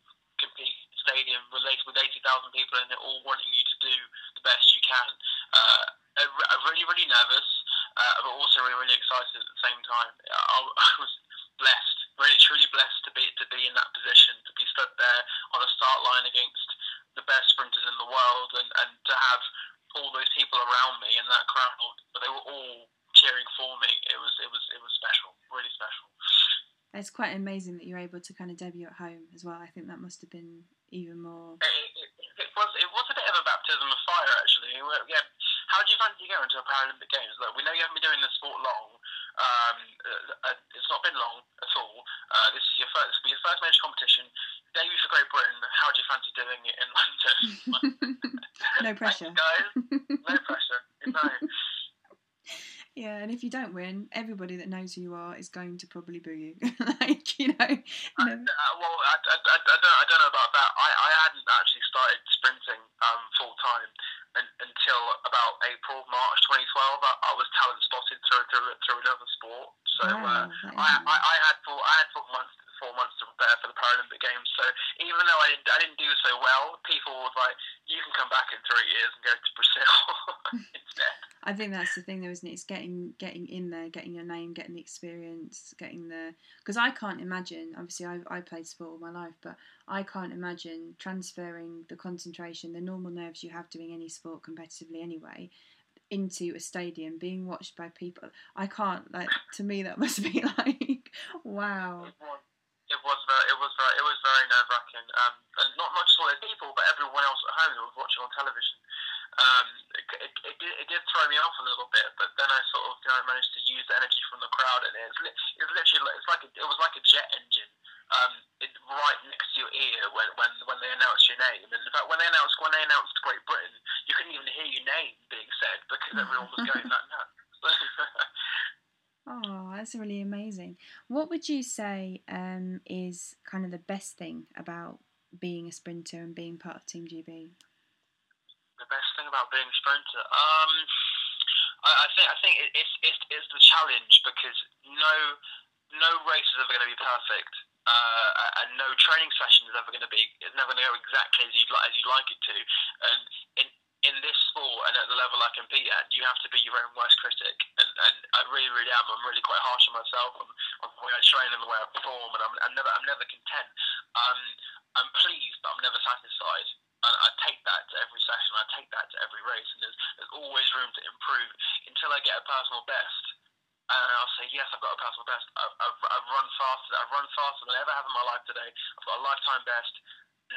stadium related with eighty thousand people and they're all wanting you to do the best you can? Uh, I'm really, really nervous, uh, but also really, really excited at the same time. I, I was blessed, really, truly blessed to be to be in that position, to be stood there on a start line against the best sprinters in the world, and, and to have all those people around me in that crowd, but they were all cheering for me. It was, it was, it was special, really special. It's quite amazing that you're able to kind of debut at home as well. I think that must have been even more. It, it, was, it was a bit of a baptism of fire, actually. Yeah. How do you fancy going to a Paralympic Games? Look, we know you haven't been doing this sport long. Um, uh, uh, it's not been long at all. Uh, this is your first, this will be your first major competition. Debut for Great Britain. How do you fancy doing it in London? no pressure. guys. No pressure. No. Yeah, and if you don't win, everybody that knows who you are is going to probably boo you. like, you know, I, never- uh, well, I, I, I, I, don't, I don't know about that. I, I hadn't actually started sprinting um, full time un until about April, March 2012. I, I was talent spotted through, through, through another sport. So wow, uh, that is I, I, nice. I had four, I had four months, four months to prepare for the Paralympic Games. So even though I didn't, I didn't do so well, people were like, "You can come back in three years and go to Brazil instead." I think that's the thing, though, isn't it? It's getting getting in there, getting your name, getting the experience, getting the. Because I can't imagine. Obviously, I I played sport all my life, but I can't imagine transferring the concentration, the normal nerves you have doing any sport competitively anyway, into a stadium, being watched by people. I can't like. To me, that must be like, wow. It was, very, it was very it was very nerve wracking. Um, and not not just all those people, but everyone else at home who was watching on television. Um, it, it, it, did, it did throw me off a little bit, but then I sort of you know managed to use the energy from the crowd, and it's it's literally it's like a, it was like a jet engine. Um, it, right next to your ear when, when when they announced your name. And in fact, when they announced when they announced Great Britain, you couldn't even hear your name being said because everyone was going that nuts. Oh, that's really amazing. What would you say um, is kind of the best thing about being a sprinter and being part of Team GB? The best thing about being a sprinter, um, I, I think I think it, it's it's it's the challenge because no no race is ever going to be perfect, uh, and no training session is ever going to be it's never going to go exactly as you like as you'd like it to, and in in this sport and at the level I compete at, you have to be your own worst critic, and, and I really really am. I'm really quite harsh on myself on, on the way I train and the way I perform, and I'm, I'm never I'm never content. Um, I'm pleased, but I'm never satisfied. And I take that to every session. I take that to every race, and there's, there's always room to improve until I get a personal best. And I'll say, yes, I've got a personal best. I've, I've, I've run faster. I've run faster than I ever have in my life today. I've got a lifetime best.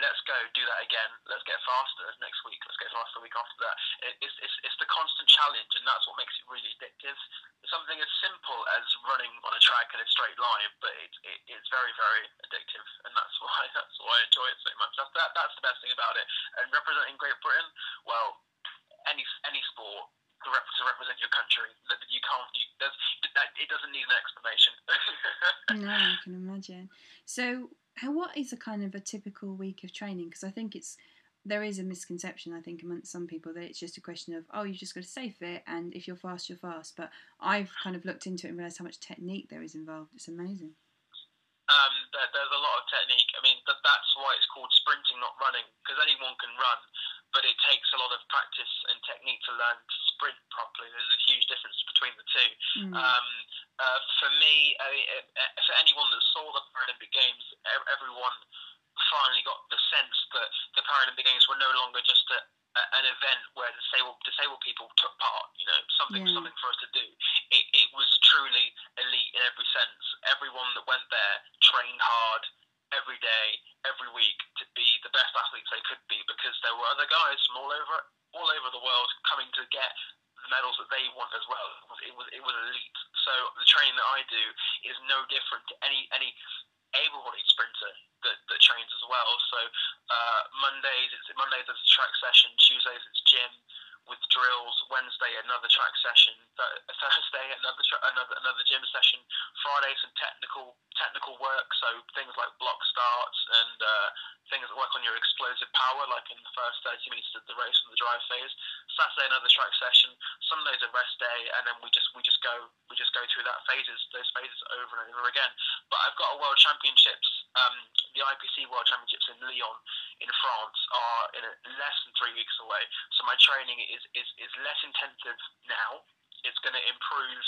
Let's go do that again. Let's get faster next week. Let's get faster the week after that. It, it's, it's, it's the constant challenge, and that's what makes it really addictive. Something as simple as running on a track in a straight line, but it, it, it's very, very addictive, and that's why that's why I enjoy it so much. That's that, that's the best thing about it. And representing Great Britain, well, any any sport to, rep, to represent your country, that you can't. You, it doesn't need an explanation. No, I can imagine. So, how, what is a kind of a typical week of training? Because I think it's there is a misconception I think amongst some people that it's just a question of oh you've just got to stay fit and if you're fast you're fast. But I've kind of looked into it and realised how much technique there is involved. It's amazing. um, there, there's a lot of technique. I mean, that, that's why it's called sprinting, not running, because anyone can run, but it takes a lot of practice and technique to learn to sprint properly. There's a huge difference between the two. Mm. Um, uh, for me, uh, uh, for anyone that saw the Paralympic Games, everyone finally got the sense that the Paralympic Games were no longer just a, an event where disabled disabled people took part. You know, something Yeah. something for us to do. It, it was truly elite in every sense. Everyone that went there trained hard every day, every week to be the best athletes they could be because there were other guys from all over all over the world coming to get the medals that they want as well. It was it was, it was elite. So the training that I do is no different to any any able-bodied sprinter that, that trains as well. So uh, Mondays it's Mondays it's a track session, Tuesdays it's gym with drills. Wednesday another track session. Th- Thursday another tra- another another gym session. Friday some technical technical work. So things like block starts and uh, things that work on your explosive power, like in the first 30 minutes of the race and the drive phase. Saturday another track session. Sunday's a rest day, and then we just we just go we just go through that phases those phases over and over again. But I've got a World Championships, um, the IPC World Championships in Lyon in France are in a, less than three weeks away. So my training is is, is less intensive now. It's going to improve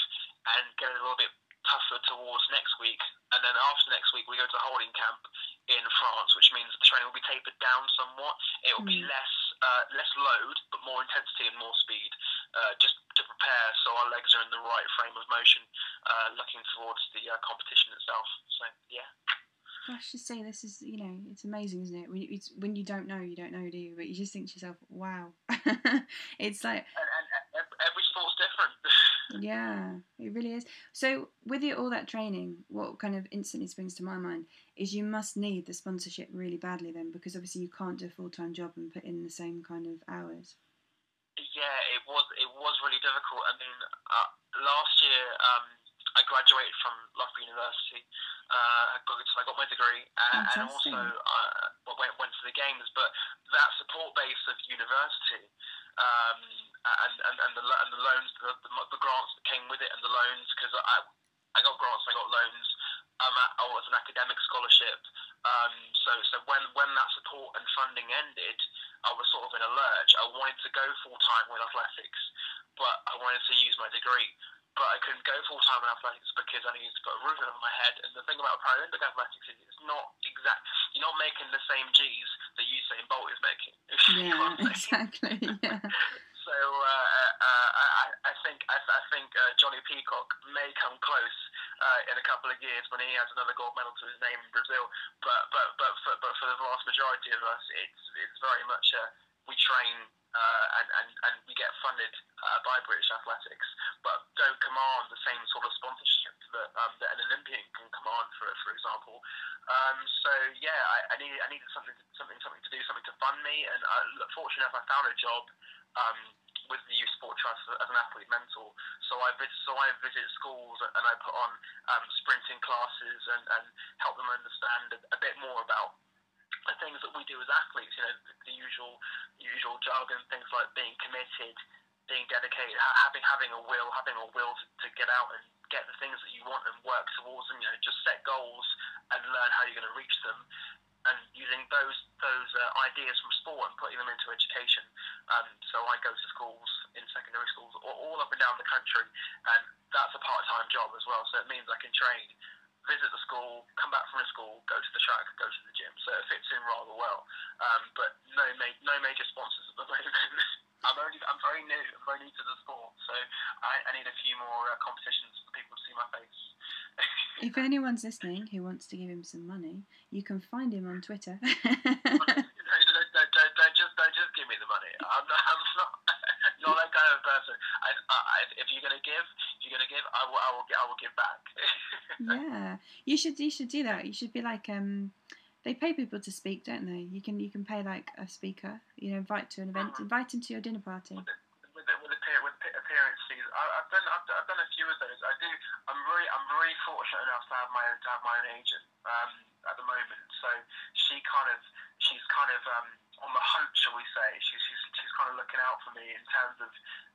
and get a little bit tougher towards next week, and then after next week we go to holding camp in France, which means the training will be tapered down somewhat. It will be Mm. less uh, less load, but more intensity and more speed, uh, just to prepare so our legs are in the right frame of motion, uh, looking towards the uh, competition itself. So yeah. Gosh, just say this is you know it's amazing, isn't it? When you, it's, when you don't know, you don't know, do you? But you just think to yourself, wow, it's like And, and, and every sport's different. Yeah, it really is. So, with you, all that training, what kind of instantly springs to my mind is you must need the sponsorship really badly then, because obviously you can't do a full time job and put in the same kind of hours. Yeah, it was it was really difficult. I mean, uh, last year um, I graduated from Loughborough University. Uh, I got I my degree, uh, and also uh, went went to the games. But that support base of university um, and, and and the and the loans, the, the, the grants that came with it, and the loans because I I got grants, I got loans. Um, oh, it's an academic scholarship. Um, so so when when that support and funding ended, I was sort of in a lurch. I wanted to go full time with athletics, but I wanted to use my degree. But I couldn't go full time in athletics because I needed to put a roof over my head. And the thing about Paralympic athletics is it's not exact. You're not making the same G's that Usain Bolt is making. Yeah, exactly. Yeah. So uh, uh, I, I think I, I think uh, Jonnie Peacock may come close uh, in a couple of years when he has another gold medal to his name in Brazil. But but but majority of us, it's it's very much a we train uh, and, and and we get funded uh, by British Athletics, but don't command the same sort of sponsorship that um, that an Olympian can command, for for example. Um, so yeah, I, I needed I needed something something something to do, something to fund me, and uh, enough, I found a job. Um, with the Youth Sport Trust as an athlete mentor. So I visit, so I visit schools and I put on um, sprinting classes and, and help them understand a, a bit more about the things that we do as athletes, you know, the, the usual usual jargon, things like being committed, being dedicated, having having a will, having a will to, to get out and get the things that you want and work towards them. You know, just set goals and learn how you're going to reach them, and using those those uh, ideas from sport and putting them into education. Um, so I go to schools in secondary schools all, up and down the country, and that's a part time job as well. So it means I can train visit the school, come back from the school, go to the track, go to the gym. So it fits in rather well. Um, but no, ma- no major sponsors at the moment. I'm only, I'm very new. I'm very new to the sport, so I, I need a few more uh, competitions for people to see my face. if anyone's listening who wants to give him some money, you can find him on Twitter. don't, don't, don't, just, don't just give me the money. I'm not, I'm not, not that kind of person. I, I, if you're gonna give, if you're gonna give, I will, I will, I will give back. yeah, you should you should do that. You should be like um, they pay people to speak, don't they? You can you can pay like a speaker. You know, invite to an event, invite him to your dinner party. With, with, with, with appearances, I, have done I've, I've, done a few of those. I do. I'm really I'm really fortunate enough to have my own to have my own agent um, at the moment. So she kind of she's kind of um, on the hunt, shall we say? She's, she's she's kind of looking out for me in terms of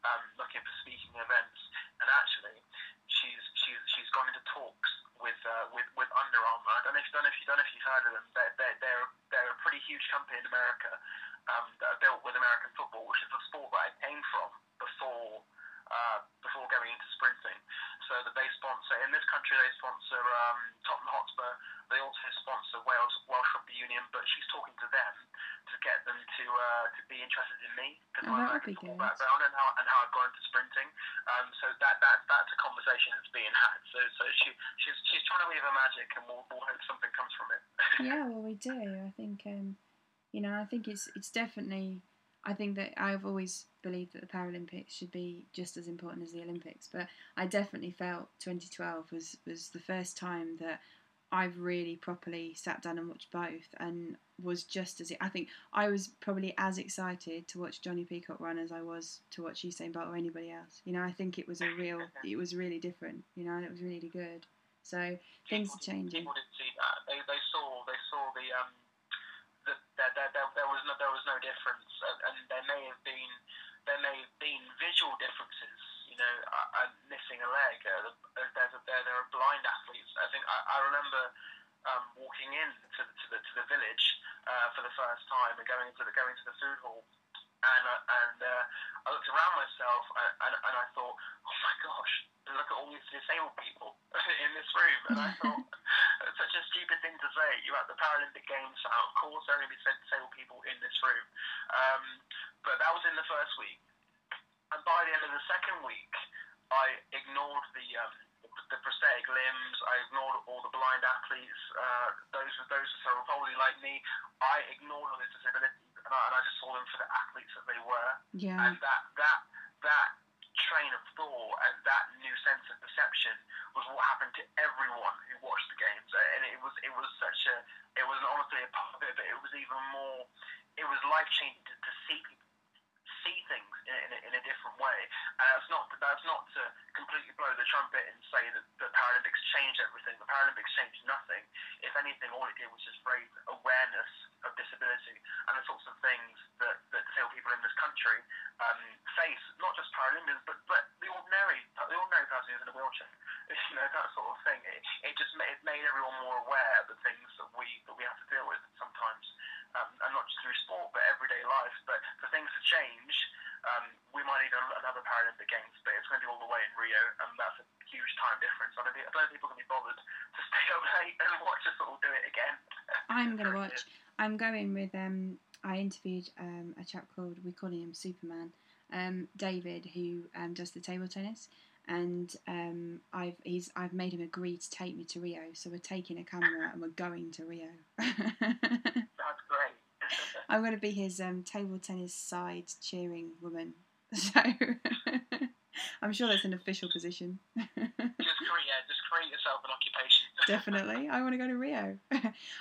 um, looking for speaking events, and actually she's she's she's gone into talks with uh, with with Under Armour. I don't know if don't know if you don't know if you've heard of them. They're they're they're, they're a pretty huge company in America um, that are built with American football, which is the sport that I came from before uh, before going into sprinting. So that they sponsor in this country, they sponsor um, Tottenham Hotspur. They also sponsor Wales Welsh Rugby Union, but she's talking to them to get them to uh, to be interested in me because oh, my football background and how and how I've gone into sprinting. Um, so that that that's a conversation that's being had. So so she she's she's trying to weave a magic, and we'll, we'll hope something comes from it. yeah, well, we do. I think um, you know, I think it's it's definitely I think that I've always believed that the Paralympics should be just as important as the Olympics, but I definitely felt 2012 was was the first time that I've really properly sat down and watched both, and was just as I think I was probably as excited to watch Jonnie Peacock run as I was to watch Usain Bolt or anybody else. You know, I think it was a real, it was really different. You know, and it was really good. So things people, are changing. People didn't see that. They, they saw they saw the um that there, there, there, there was no there was no difference, and there may have been there may have been visual differences. You know, uh, missing a leg. Uh, there's a, there there are blind athletes. I think I, I remember um, walking in to the, to the to the village uh, for the first time and going into the going to the food hall, and uh, and uh, I looked around myself and, and, and I thought, oh my gosh, look at all these disabled people in this room, and I thought it's such a stupid thing to say. You're at the Paralympic Games, so of course there are going to be disabled people in this room. Um, but that was in the first week, and by the end of the second week, I ignored the um, the prosthetic limbs. I ignored all the blind athletes. Uh, those those who were probably like me. I ignored all these disabilities, and I, and I just saw them for the athletes that they were. Yeah. And that that that train of thought and that new sense of perception was what happened to everyone who watched the games. And it was it was such a it was honestly a part of it, but it was even more. It was life changing to, to see people see things in, a, in a different way. And that's not that's not to completely blow the trumpet and say that the Paralympics changed everything. The Paralympics changed nothing. If anything, all it did was just raise awareness of disability and the sorts of things that, that disabled people in this country um, face, not just Paralympians, but, but the ordinary the ordinary person who's in a wheelchair. You know that sort of thing. It, it just made, it made everyone more aware of the things that we that we have to deal with um, and not just through sport, but everyday life. But for things to change, um, we might need another Paralympic Games, but it's going to be all the way in Rio, and that's a huge time difference. I don't think, I don't think people can be bothered to stay up late and watch us all do it again. I'm going to watch. I'm going with. Um, I interviewed um, a chap called we call him Superman, um, David, who um, does the table tennis and um, I've he's I've made him agree to take me to Rio. So we're taking a camera and we're going to Rio. That's great. I'm going to be his um, table tennis side cheering woman. So I'm sure that's an official position. just create, yeah, just create yourself an occupation. Definitely, I want to go to Rio.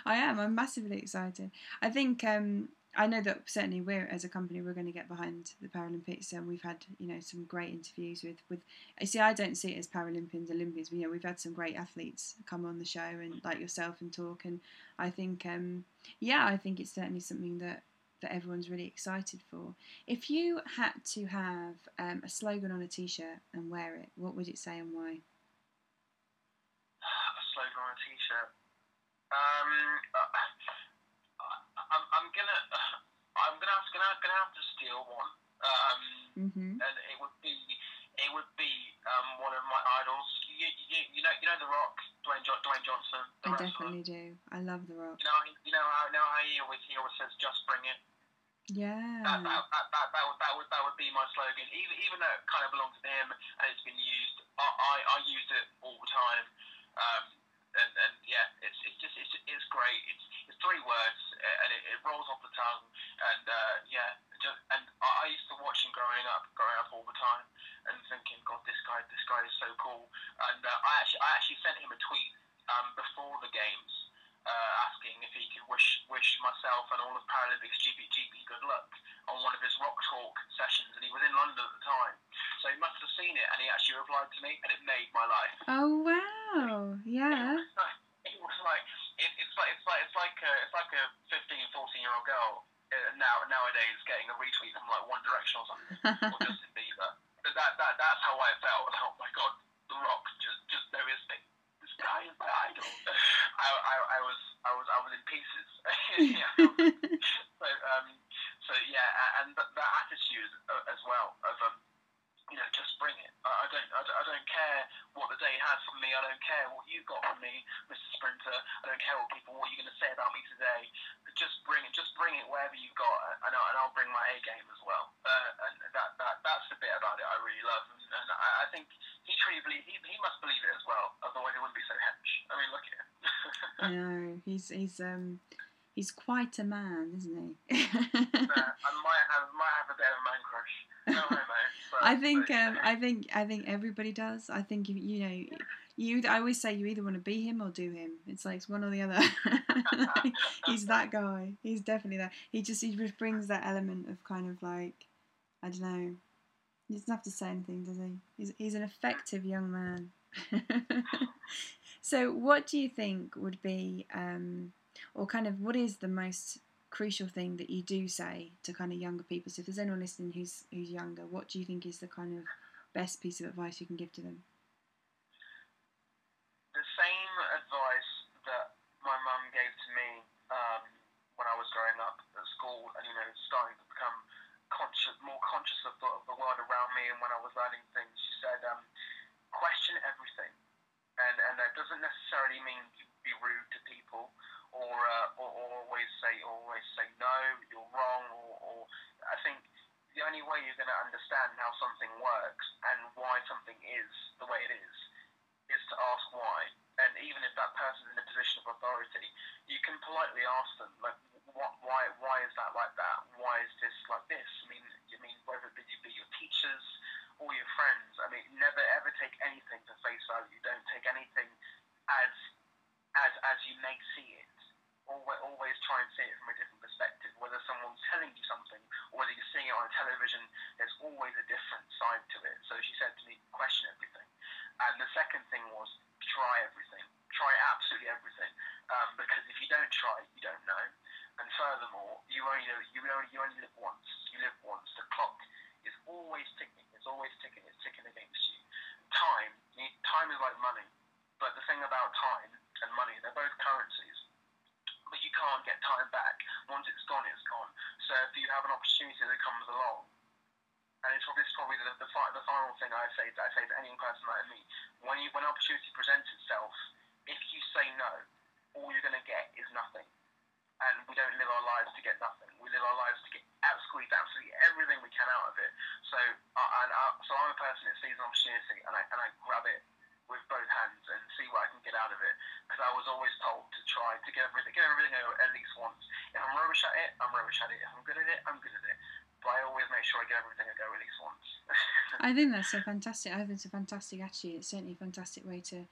I am. I'm massively excited. I think um, I know that certainly we're as a company we're going to get behind the Paralympics, and we've had you know some great interviews with with. I see. I don't see it as Paralympians, Olympians. You know, we've had some great athletes come on the show and like yourself and talk, and I think um, yeah, I think it's certainly something that that everyone's really excited for. If you had to have um, a slogan on a t-shirt and wear it, what would it say and why? A slogan on a t-shirt. Um, uh, I'm, I'm gonna, I'm gonna have, gonna, gonna have to steal one. Um, mm-hmm. and it would be, it would be um, one of my idols. You, you, you know, you know The Rock, Dwayne, jo- Dwayne Johnson. The I wrestler. definitely do. I love The Rock. You know, you know how, you know how he always, he always says, "Just bring it." Yeah. That, that, that, that, that, would, that, would, that would be my slogan. Even, even though it kind of belongs to him and it's been used, I, I, I use it all the time. Um, and, and yeah, it's, it's just it's, it's great. It's, it's three words and it, it rolls off the tongue. And uh, yeah, just, and I, I used to watch him growing up, growing up all the time, and thinking, God, this guy, this guy is so cool. And uh, I actually, I actually sent him a tweet um, before the games uh, asking if he could wish wish myself and all of Paralympics GB, GB good luck on one of his rock talk sessions, and he was in London at the time, so he must have seen it, and he actually replied to me, and it made my life. Oh wow! Yeah. It was like, it was like it, it's like it's like it's like a, it's like a 15, 14 year old girl uh, now nowadays getting a retweet from like One Direction or something or Justin Bieber. But that that that's how I felt. Oh my god, The Rock just just there is me. Is my idol. I, I, I was I was I was in pieces. So um so yeah, and that, that attitude as well of um you know just bring it. I, I don't I, don't- I don't care what the day has for me. I don't care what you got from me, Mr. Sprinter. I don't care what people what you're going to say about me today. Just bring it. Just bring it wherever you've got, and I'll, and I'll bring my A game as well. Uh, and that, that that's the bit about it I really love, and, and I, I think he truly believe he, he must believe it as well. Otherwise, he wouldn't be so hench. I mean, look at him. I know he's he's um he's quite a man, isn't he? Uh, I might have might have a bit of a man crush. No, no. But, I think but, um, I think I think everybody does. I think if, you know you. I always say you either want to be him or do him. It's like it's one or the other. He's that guy. He's definitely that. He just he just brings that element of kind of like I don't know. He doesn't have to say anything, does he? He's he's an effective young man. So, what do you think would be, um, or kind of, what is the most crucial thing that you do say to kind of younger people? So, if there's anyone listening who's who's younger, what do you think is the kind of best piece of advice you can give to them? the same advice that my mum gave to me um, when I was growing up at school and, you know, starting to become conscious, more conscious of the, of the world around me and when I was learning things. She said, um, question everything. That doesn't necessarily mean you be rude to people or, uh, or, or always say always say no, you're wrong, or, or I think the only way you're going to understand how something works and why something is the way it is is to ask why. And even if that person's in a position of authority, you can politely ask them, like, what, why, why is that like that? Why is this like this? I mean, I mean, whether it be your teachers or your friends. I mean, never ever take anything for face value. Don't take anything as as as you may see it. Always, always try and see it from a different perspective. Whether someone's telling you something or whether you're seeing it on a television, there's always a different side to it. So she said to me, question everything. And the second thing was try everything. Try absolutely everything. Um, because if you don't try, you don't know. And furthermore, you only you only you only live once. You live once. The clock is always ticking. It's always ticking. It's ticking against you. Time. You, time is like money. But the thing about time and money, they're both currencies. But you can't get time back. Once it's gone, it's gone. So if you have an opportunity that comes along, and it's probably, it's probably the, the, fi- the final thing I say, I say to any person like me, when you when opportunity presents itself, if you say no, all you're going to get is nothing. And we don't live our lives to get nothing. We live our lives to get out, squeeze absolutely everything we can out of it. So, uh, and uh, so I'm a person that sees an opportunity and I and I grab it with both hands and see what I can get out of it. Because I was always told to try to get everything, get everything out at least once. If I'm rubbish at it, I'm rubbish at it. If I'm good at it, I'm good at it. But I always make sure I give everything a go at least once. I think that's a fantastic. I think it's a fantastic attitude. It's certainly a fantastic way to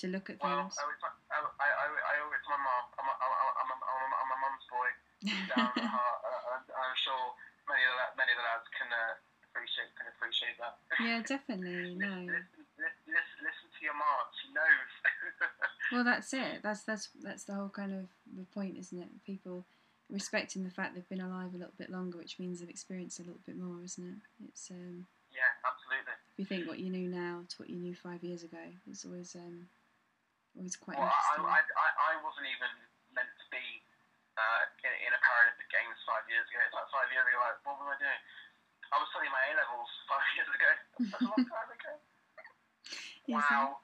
to look at well, things. I, I, I, I, I owe it to my mum. I'm a, I'm a, I'm a, I'm a, I'm a mum's boy. Down the heart. Sure many of the, many of the lads can uh, appreciate can appreciate that. yeah, definitely. No. Listen, listen, listen, to your mom. She knows. Well, that's it. That's that's that's the whole kind of the point, isn't it? People respecting the fact they've been alive a little bit longer, which means they've experienced a little bit more, isn't it? It's um, yeah, absolutely. if you think what you knew now to what you knew five years ago, it's always um, always quite Well, interesting. I, I, I wasn't even meant to be uh, in, a Paralympic Games five years ago. It's like five years ago, like, what was I doing? I was studying my A levels five years ago. That's a long time ago. Yes, wow.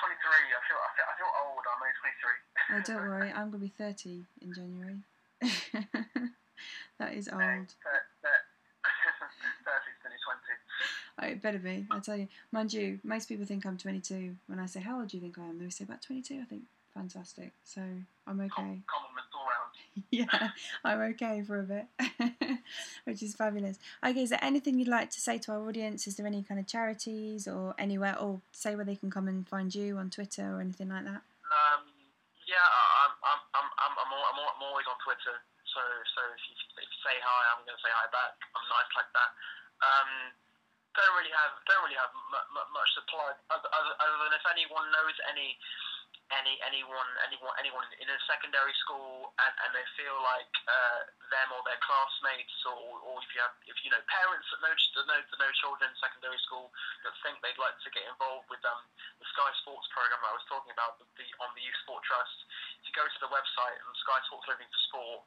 23. I feel, I feel, I feel old. I'm only 23. Oh, don't worry, I'm gonna be thirty in January. that is old. thir- thir- 30's nearly 20. Oh, it better be. I tell you, mind you, most people think I'm 22. When I say how old do you think I am, they say about 22. I think fantastic. So I'm okay. All yeah, I'm okay for a bit, which is fabulous. Okay, is there anything you'd like to say to our audience? Is there any kind of charities or anywhere, or say where they can come and find you on Twitter or anything like that? Um, yeah, I'm, I'm, I'm, I'm, I'm, al- I'm, al- I'm always on Twitter. So, so if you, if you say hi, I'm going to say hi back. I'm nice like that. Um, don't really have, don't really have m- m- much to plug other, other, other than if anyone knows any, any, anyone, anyone, anyone in a secondary school, and, and they feel like uh, them or their classmates, or, or if you have, if you know parents that know, that know, that know children in secondary school that think they'd like to get involved with um, the Sky Sports program I was talking about the, the, on the Youth Sport Trust. If you go to the website and Sky Sports Living for Sport,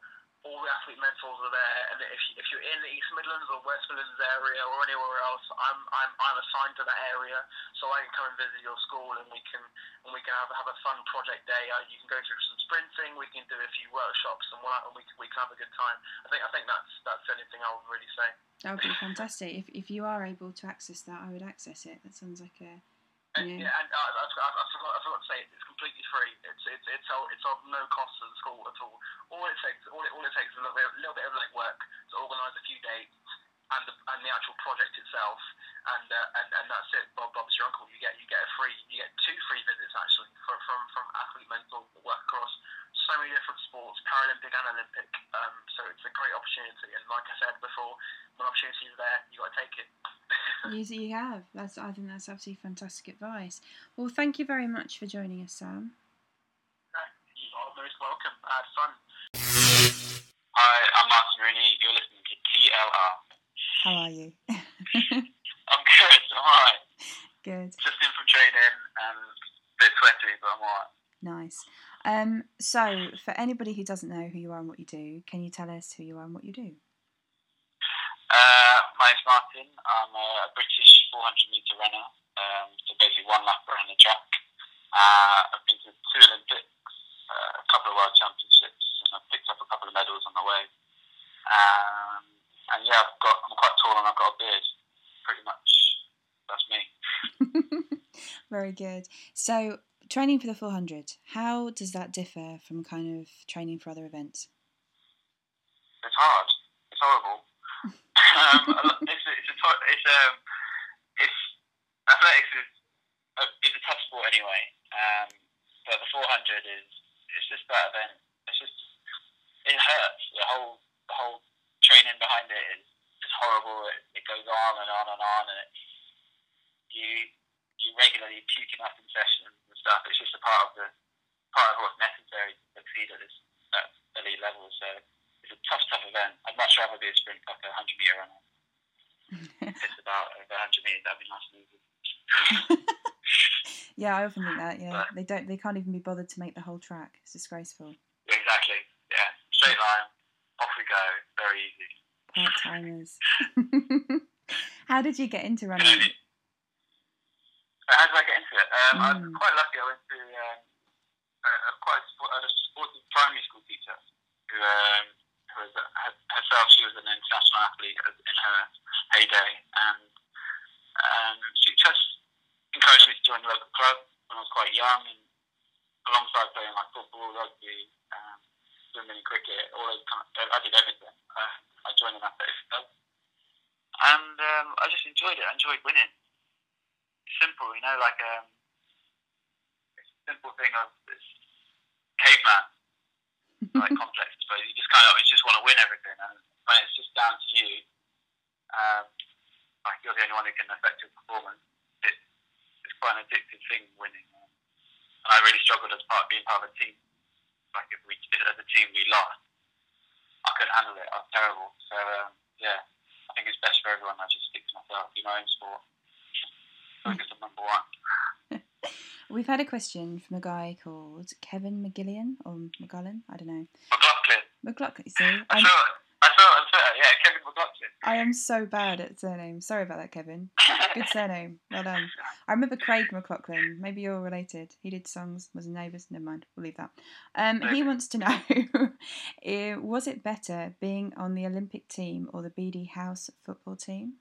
all the athlete mentors are there. And if, you, if you're in the East Midlands or West Midlands area or anywhere else, I'm, I'm, I'm assigned to that area, so I can come and visit your school and we can and we can have, have a fun project day. Uh, you can go through some sprinting. We can do a few workshops and, and we, can, we can have a good time. I think I think that's that's anything I would really say. That would be fantastic. If, if you are able to access that, I would access it. That sounds like a Yeah. and uh, I forgot to say it's completely free. It's it's it's all, it's of no cost to the school at all. All it takes all it, all it takes is a little bit, little bit of legwork to organise a few dates and the and the actual project itself, and uh, and and that's it. Bob Bob's your uncle. You get you get a free you get two free visits actually from from from athlete mentors that work across so many different sports, Paralympic and Olympic. Um, so it's a great opportunity. And like I said before, when opportunity is there, you got to take it. you, you have. That's I think that's absolutely fantastic advice. Well, thank you very much for joining us, Sam. You are most welcome. I had fun. Hi, I'm Martin Rooney. You're listening to TLR. How are you? I'm good. I'm alright. Good. Just in from training and a bit sweaty, but I'm alright. Nice. Um, so, for anybody who doesn't know who you are and what you do, can you tell us who you are and what you do? Uh, my name's Martin. I'm a British 400 metre runner. Um, so basically one lap around the track. Uh, I've been to two Olympics, uh, a couple of World Championships, and I've picked up a couple of medals on the way. Um, and yeah, I've got, I'm quite tall and I've got a beard. Pretty much, that's me. Very good. So, training for the 400, how does that differ from kind of training for other events? It's hard. It's horrible. um, lo- it's a, it's a to- it's um it's athletics is a, is a tough sport anyway. Um, but the 400 is it's just that event. It's just it hurts. The whole the whole training behind it is just horrible. It, it goes on and on and on, and it's you you regularly puking up in sessions and stuff. It's just a part of the part of what's necessary to succeed at this at elite level. So it's a tough, tough event. I'd much rather be a sprint like a hundred meter runner. It's about over hundred meters. That'd be nice and easy. yeah, I often think that. Yeah, they don't. They can't even be bothered to make the whole track. It's disgraceful. Exactly. Yeah. Straight line. Off we go. Very easy. Part timers. how did you get into running? How did I get into it? Um, I was Mm. I went to um, a, a quite sport, a sportive primary school teacher who, um, who was her- herself. She was an international athlete in her heyday, and um, she just encouraged me to join the local club when I was quite young, and alongside playing like football, rugby, um, swimming, swimming and cricket, all those kind of, I did everything. Uh, I joined an athletics club, and um, I just enjoyed it. I enjoyed winning. It's simple, you know, like um, it's a simple thing of this caveman like complex, but you just kind of you just want to win everything, and when it's just down to you, um, like you're the only one who can affect your performance. It, it's quite an addictive thing winning, and I really struggled as part being part of a team. Like if we as a team we lost, I couldn't handle it. I was terrible. So um, yeah, I think it's best for everyone. I just stick to myself, do my own sport. Focus on number one. We've had a question from a guy called Kevin McGillian or McGullen. I don't know. McLaughlin. McLaughlin. See, I I'm, saw it. I saw it on Twitter. Yeah, Kevin McLaughlin. I am so bad at surnames. Sorry about that, Kevin. Good surname. Well done. I remember Craig McLachlan. Maybe you're related. He did songs, was in Neighbours. Never mind. We'll leave that. Um, he wants to know eh, was it better being on the Olympic team or the BD House football team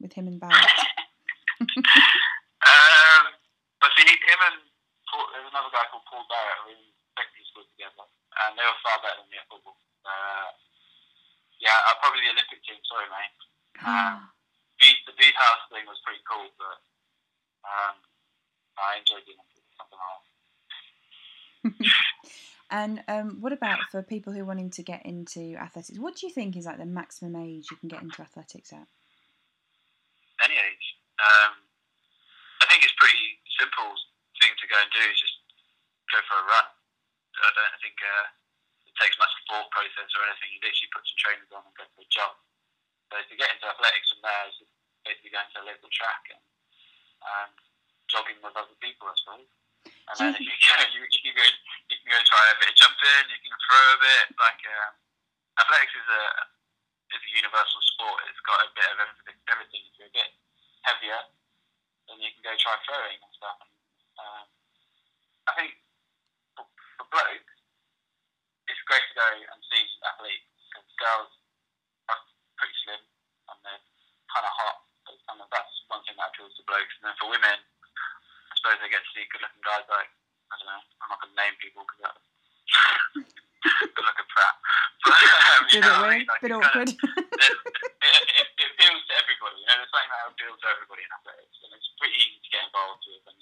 with him and Barrett? Um, but see, him and Paul, there's another guy called Paul Barrett who were in secondary school together, and they were far better than me at football. Uh, yeah, uh, probably the Olympic team. Sorry, mate. Um, beat, the beat house thing was pretty cool, but um, I enjoyed doing something else. and um, what about for people who are wanting to get into athletics? What do you think is like the maximum age you can get into athletics at? Any age. Um, I think it's pretty simple thing to go and do is just go for a run. I don't think uh, it takes much thought process or anything. You literally put some trainers on and go for a jog. So to get into athletics from there is basically going to a local track and um, jogging with other people, I suppose. And then if you go, you, you can go, you can go try a bit of jumping, you can throw a bit. Like um, athletics is a is a universal sport. It's got a bit of everything. everything. If you're a bit heavier, then you can go try throwing and stuff. And, um, I think for, for blokes, it's great to go and see athletes because girls are pretty slim and they're kind of hot. And that's one thing that appeals to blokes. And then for women, I suppose they get to see good-looking guys like I don't know. I'm not going to name people because that's good-looking prat. But um, you know what I mean? Like, bit it's kinda- awkward. it, it, it, it appeals to everybody. You know, there's something that appeals to everybody in athletics, and it's pretty easy to get involved with. And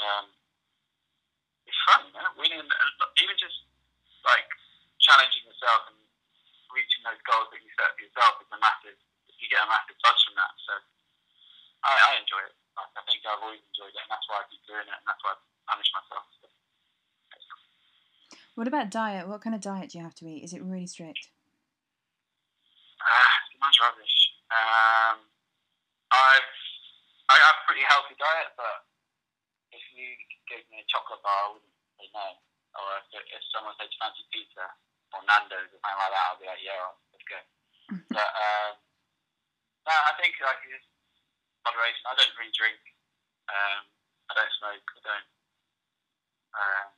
um, it's fun, you know, winning, even just like challenging yourself and reaching those goals that you set for yourself is a massive. You get a massive buzz from that. So I, I enjoy it. Like, I think I've always enjoyed it, and that's why I keep doing it, and that's why I punish myself. So, What about diet? What kind of diet do you have to eat? Is it really strict? Ah, mine's rubbish. Um, I've I have a pretty healthy diet, but if you gave me a chocolate bar, I wouldn't say no. Or if, if someone said fancy pizza or Nando's or something like that, I'd be like, yeah, let's go. but um, no, I think like moderation. I don't really drink. Um, I don't smoke. I don't. Um,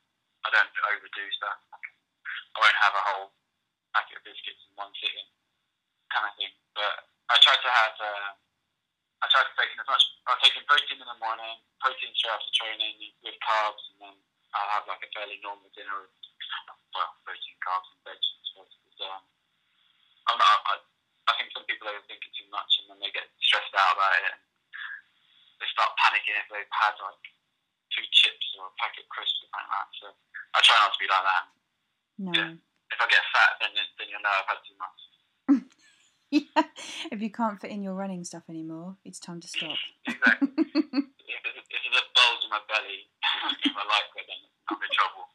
I don't overdo stuff. I won't have a whole packet of biscuits in one sitting kind of thing. But I try to have, uh, I try to take in as much, I'll take in protein in the morning, protein straight after training with carbs, and then I'll have like a fairly normal dinner with, well, protein, carbs, and veg. I suppose. Because, um, I'm not, I, I think some people overthink it too much, and then they get stressed out about it, and they start panicking if they've had like two chips or a packet of crisps or something like that. So I try not to be like that. No. Yeah. If I get fat, then then you'll know I've had too much. Yeah. If you can't fit in your running stuff anymore, it's time to stop. Exactly. if, there's, if there's a bulge in my belly in my life, then I'm in trouble.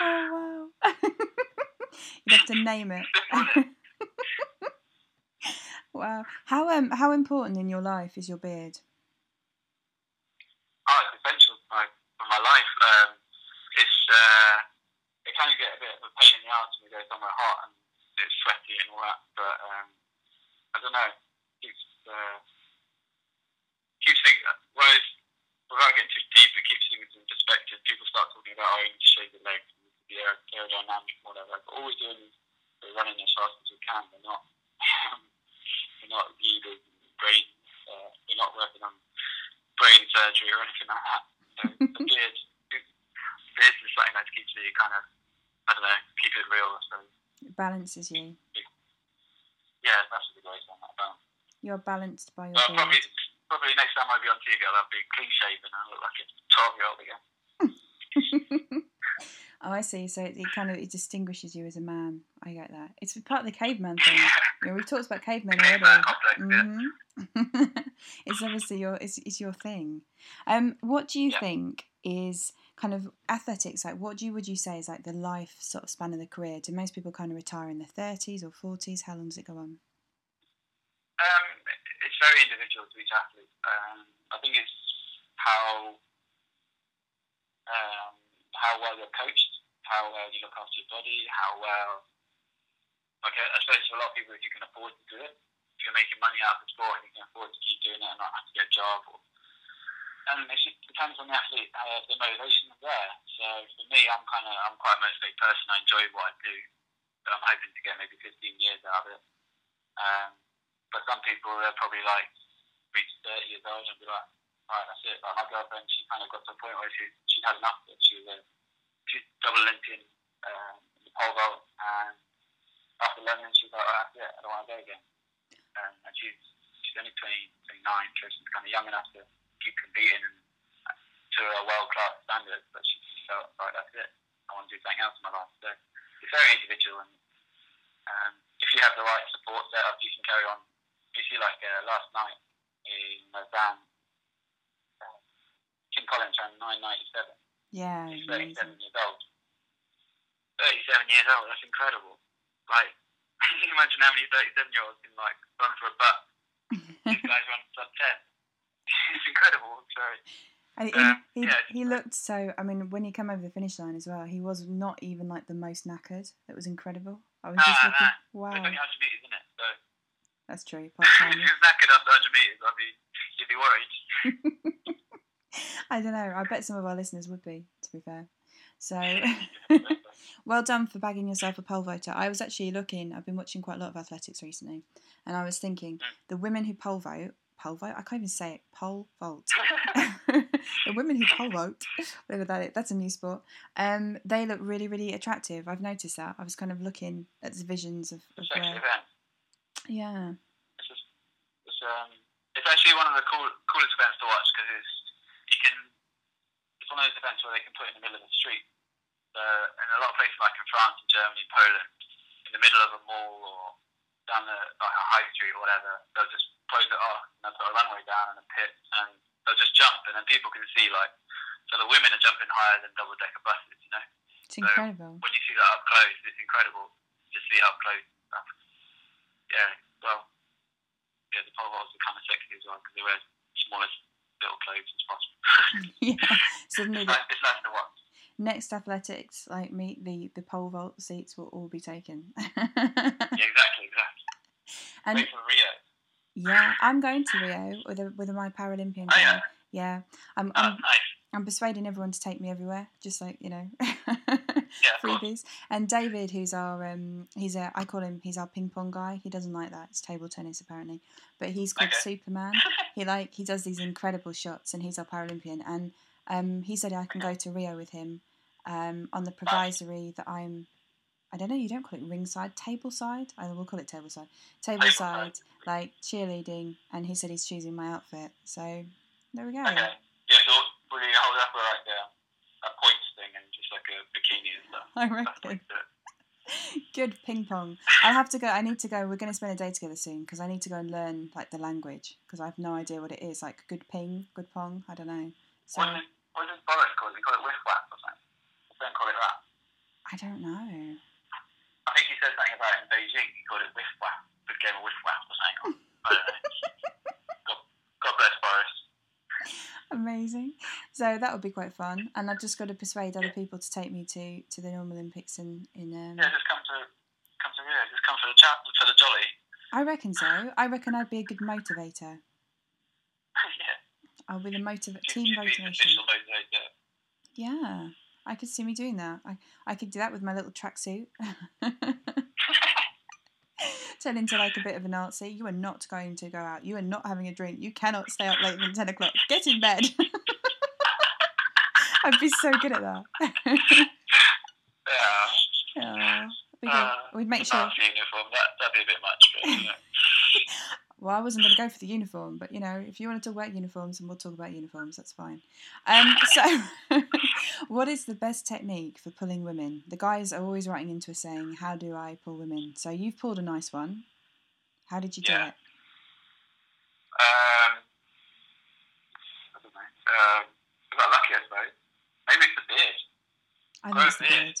oh wow. You'd have to name it. Wow. How um how important in your life is your beard? oh, it's essential for my, for my life. Um, it's uh, it of get a bit of a pain in the ass when we go somewhere hot and it's sweaty and all that. But um, I don't know. Keeps uh, keeps things. Whereas without getting too deep, it keeps things in perspective. People start talking about oh, you need to shave your legs, you need to be aerodynamic, whatever. But all we're doing is we're running as fast as we can. We're not we're not leaders, brain. Uh, we're not working on brain surgery or anything like that. So the beard, beard is something that keeps you kind of I don't know, keep it real. Suppose. It balances you. Yeah, that's a good way to say that. About. You're balanced by your Well, beard. probably, probably next time I'll be on TV, I'll be clean shaven and I look like a twelve-year-old again. oh, I see. So it, it kind of it distinguishes you as a man. I get that. It's part of the caveman thing. You know, we've talked about cavemen already. Caveman complex, yeah. hmm it's obviously your it's, it's your thing. Um, what do you Yeah. think is kind of athletics? Like, what do you would you say is like the life sort of span of the career? Do most people kind of retire in their thirties or forties? How long does it go on? Um, it's very individual to each athlete. Um, I think it's how um, how well you're coached, how well you look after your body, how well. Okay, I suppose for a lot of people, if you can afford to do it, if you're making money out of the sport and you can afford to keep doing it and not have to get a job, or, and it just depends on the athlete, uh, the motivation is there. So for me, I'm kind of I'm quite a motivated person. I enjoy what I do, but I'm hoping to get maybe 15 years out of it. Um, but some people, they're probably like reach 30 years old and be like, right, that's it. Like my girlfriend, she kind of got to a point where she she'd had enough of it. She was she's double um, in the pole vault, and after London, she was like, right, that's it. I don't want to go again. Um, and she's she's only 20, 29, so she's kind of young enough to keep competing to a world class standard. But she felt, right, that's it. I want to do something else in my life. So it's very individual, and um, if you have the right support set up, you can carry on. You see, like uh, last night in Lausanne, Kim Collins ran 997. Yeah, He's amazing. 37 years old. 37 years old, that's incredible. Like, can you imagine how many 37 year olds can, like, run for a buck? These guys run sub 10. It's incredible. It's very, And Um, he, yeah. he looked so. I mean, when he came over the finish line as well, he was not even like the most knackered. That was incredible. I was just Ah, looking. It's Wow, only 100 metres, isn't it? So, that's true. Part if time. he was knackered after 100 metres, I'd be, you'd be worried. I don't know. I bet some of our listeners would be. To be fair, so well done for bagging yourself a pole vaulter. I was actually looking. I've been watching quite a lot of athletics recently, and I was thinking the women who pole vote, pole vault. I can't even say it. Pole vault. the women who pole vote, whatever that is, that's a new sport. Um, they look really, really attractive. I've noticed that. I was kind of looking at the visions of, of where. event. Yeah. It's just, it's um, it's actually one of the cool, coolest events to watch because it's. It's one of those events where they can put it in the middle of the street. So, in a lot of places like in France and Germany, Poland, in the middle of a mall or down the like a high street or whatever, they'll just close it off and they'll put a runway down and a pit and they'll just jump and then people can see like. So the women are jumping higher than double decker buses, you know. It's incredible. When you see that up close, it's incredible. Just see up close. stuff. Yeah, well, yeah, the pole vaults are kind of sexy as well because they wear smallest little clothes as possible. yeah. Suddenly, it's, nice, it's nice to watch. next athletics like me, the the pole vault seats will all be taken. Yeah, exactly, exactly. and Wait for Rio. yeah, I'm going to Rio with a, with my Paralympian. Oh, yeah. Yeah, I'm, Oh, I'm nice. I'm persuading everyone to take me everywhere, just like you know, Yeah, of course. Freebies. And David, who's our um, he's a I call him he's our ping pong guy. He doesn't like that. It's table tennis apparently, but he's called Okay. Superman. he like he does these incredible shots, and he's our Paralympian. And um, he said I can go to Rio with him um, on the provisory that I'm. I don't know. You don't call it ringside, table side. I will call it table side. Table side, like cheerleading, and he said he's choosing my outfit. So there we go. Okay. Yeah, so will you hold up like a, a points thing and just like a bikini and stuff? I reckon. Good ping pong. I'll have to go. I need to go. We're going to spend a day together soon because I need to go and learn like the language because I have no idea what it is. Like good ping, good pong. I don't know. So what, does, what does Boris call it? He call it whiff or something? Don't call it that. I don't know. I think he said something about it in Beijing. He called it whiff whap. Good game of whiff or something. I don't know. God, God bless Boris. Amazing. So that would be quite fun. And I've just got to persuade other people to take me to to the Normal Olympics in in. Um, Yeah, just come to come to Rio. Just come for the chat for the jolly. I reckon so. I reckon I'd be a good motivator. yeah. I'll be the motiv- team motivation. motivator. Yeah, I could see me doing that. I, I could do that with my little tracksuit. Turn into like a bit of a Nazi. You are not going to go out. You are not having a drink. You cannot stay up later than 10 o'clock. Get in bed. I'd be so good at that. Yeah. We go, Uh, we'd make sure. Uniform. That that'd be a bit much, but you know. Well, I wasn't going to go for the uniform, but you know, if you wanted to wear uniforms, and we'll talk about uniforms, that's fine. Um, so, what is the best technique for pulling women? The guys are always writing into us saying, "How do I pull women?" So you've pulled a nice one. How did you do it? Um, I don't know. Um, I got lucky, I suppose. Maybe it's the beard. I Grow think a it's the beard. beard.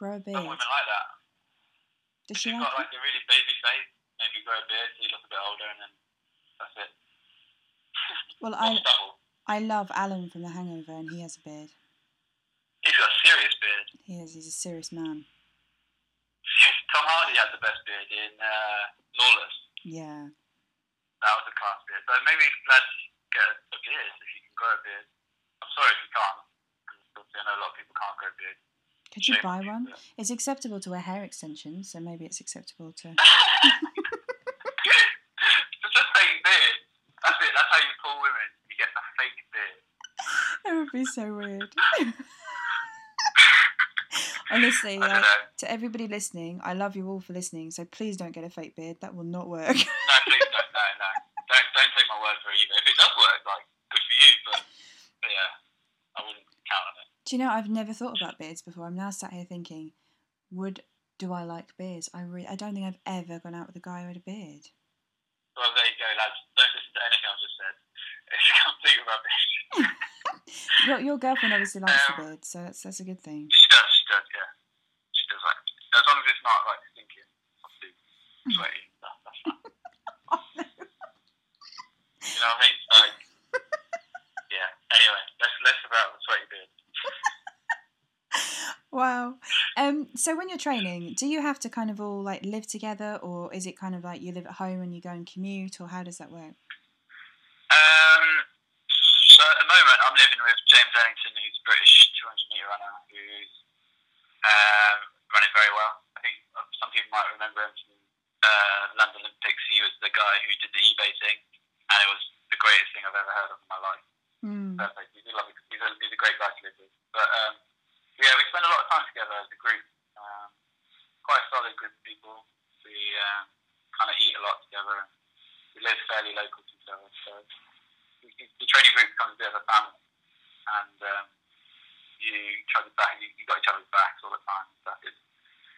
Grow a Some beard. women like that. Does she like got it? like a really baby face, maybe grow a beard so you look a bit older, and then that's it. Well, I. I love Alan from The Hangover, and he has a beard. He's got a serious beard. He is. He's a serious man. Tom Hardy had the best beard in uh, Lawless. Yeah. That was a class beard. So maybe let's get a, beard if you can grow a beard. I'm sorry if you can't. I know a lot of people can't grow a beard. Could you Shame. buy one? It's acceptable to wear hair extensions, so maybe it's acceptable to. Just a fake beard. That's it. That's how you pull women. You get a fake beard. That would be so weird. Honestly, like, to everybody listening, I love you all for listening, so please don't get a fake beard. That will not work. No, please don't. No, no. Don't, don't take my word for it either. If it does work, like, good for you, but, but yeah, I wouldn't count on it. Do you know, I've never thought about beards before. I'm now sat here thinking, would do I like beards? I re- I don't think I've ever gone out with a guy who had a beard. Well, there you go, lads. Don't listen to anything I've just said. Complete rubbish. Your, your girlfriend obviously likes the Um, beard, so that's that's a good thing. She does, she does, yeah. She does like as long as it's not like stinking, obviously sweaty that's fine. you know what I mean? Like Yeah. Anyway, let's less about the sweaty beard. Wow. Um. So when you're training, do you have to kind of all like live together, or is it kind of like you live at home and you go and commute, or how does that work? Um so at the moment I'm living with James Ellington who's a British two hundred metre runner who's um, running very well. I think uh, some people might remember him from uh, London Olympics. He was the guy who did the eBay thing and it was the greatest thing I've ever heard of in my life. Mm. perfect. He's a, lovely, he's, a, he's a great guy to live with. But um, yeah, we spend a lot of time together as a group. Um, quite a solid group of people. We um, kind of eat a lot together. We live fairly local to each other, so we, the training group becomes a bit of a family. And um, you each other's back. You, you got each other's backs all the time. and stuff. It's,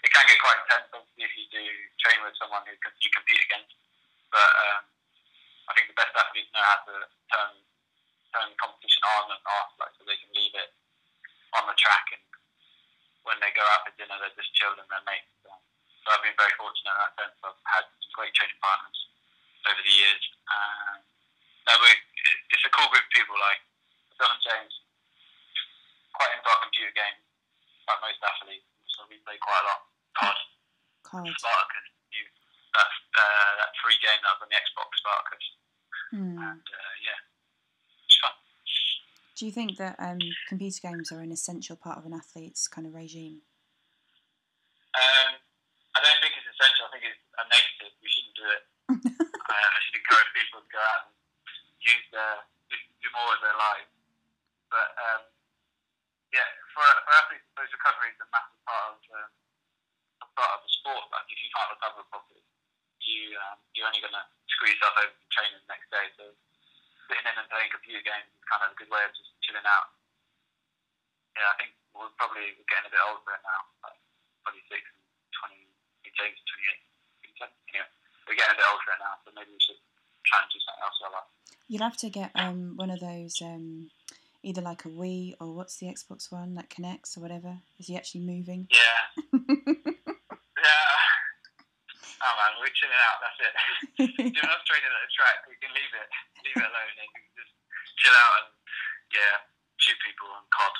it can get quite intense, obviously, if you do train with someone who com- you compete against. But um, I think the best athletes know how to turn turn competition on and off, like so they can leave it on the track, and when they go out for dinner, they're just chilled and they're mates. So, so I've been very fortunate in that sense. I've had some great training partners over the years. Um, no, we, it- it's a cool group of people. Like Phil and James, quite into our computer games, like most athletes. So we play quite a lot. COD, Card. Spartacus, you, that uh, that free game that was on the Xbox, Spartacus, Mm. and uh, yeah, it's fun. Do you think that um, computer games are an essential part of an athlete's kind of regime? Um, I don't think it's essential. I think it's a negative. We shouldn't do it. I, I should encourage people to go out and use their do, do more of their lives. But um, yeah, for for athletes, I suppose recovery is a massive part of um, a part of the sport. Like if you can't recover properly, you um, you're only going to screw yourself over from training the next day. So sitting in and playing computer games is kind of a good way of just chilling out. Yeah, I think we're probably we're getting a bit old for it now. Like 26 and 20, James is 28. Anyway, we're getting a bit old for it now, so maybe we should try and do something else with our life. You'll have to get um, one of those, um, either like a Wii or what's the Xbox one that connects or whatever. Is he actually moving? Yeah. yeah. Oh man, we're chilling out. That's it. Do enough training at the track. We can leave it, leave it alone, and just chill out and yeah, shoot people and COD.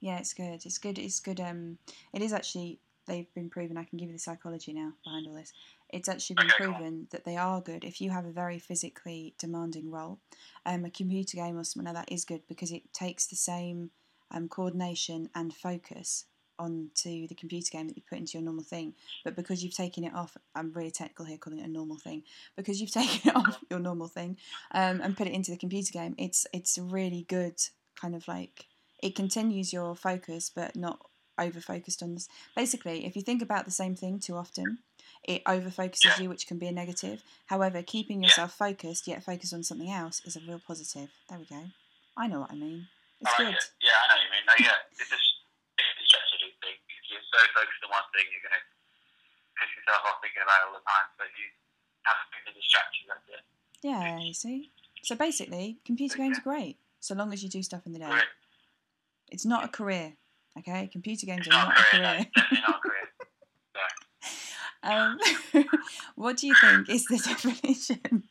yeah, it's good. It's good. It's good. Um, it is actually. Proven. I can give you the psychology now behind all this. It's actually been Okay, proven that they are good if you have a very physically demanding role. Um, a computer game or something like that is good because it takes the same um, coordination and focus onto the computer game that you put into your normal thing. But because you've taken it off, I'm really technical here calling it a normal thing. Because you've taken it off your normal thing um, and put it into the computer game, it's it's really good kind of like it continues your focus, but not over focused on this. Basically, if you think about the same thing too often, it over focuses Yeah. you, which can be a negative. However, keeping Yeah. yourself focused yet focused on something else is a real positive. There we go. I know what I mean. It's I good. it. Yeah, I know what you mean. No, yeah, it's just it's a stress relief thing. If you're so focused on one thing, you're going to piss yourself off thinking about it all the time. So you have something to distract you, that's it. Yeah, you see. So basically, computer games are great so long as you do stuff in the day. Great. It's not a career, okay? Computer games It's are not not a a career. No, definitely not a career. Um, what do you think is the definition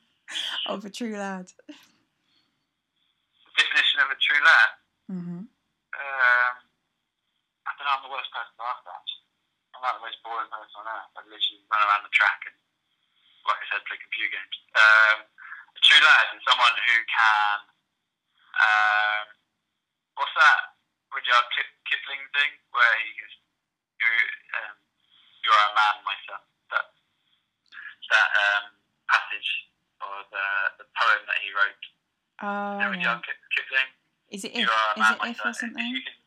of a true lad? The definition of a true lad. hmm Um, I don't know. I'm the worst person to ask that. I'm like the most boring person on earth. I literally run around the track and, like I said, play computer games. Um, a true lad is someone who can. Um, what's that Rudyard Kip- Kipling thing where he goes, "You, um, you are a man, my son." That that um, passage or the the poem that he wrote. Oh, yeah. Rudyard Kip- Kipling. Is it if? Is man, it if son. or something? If you can,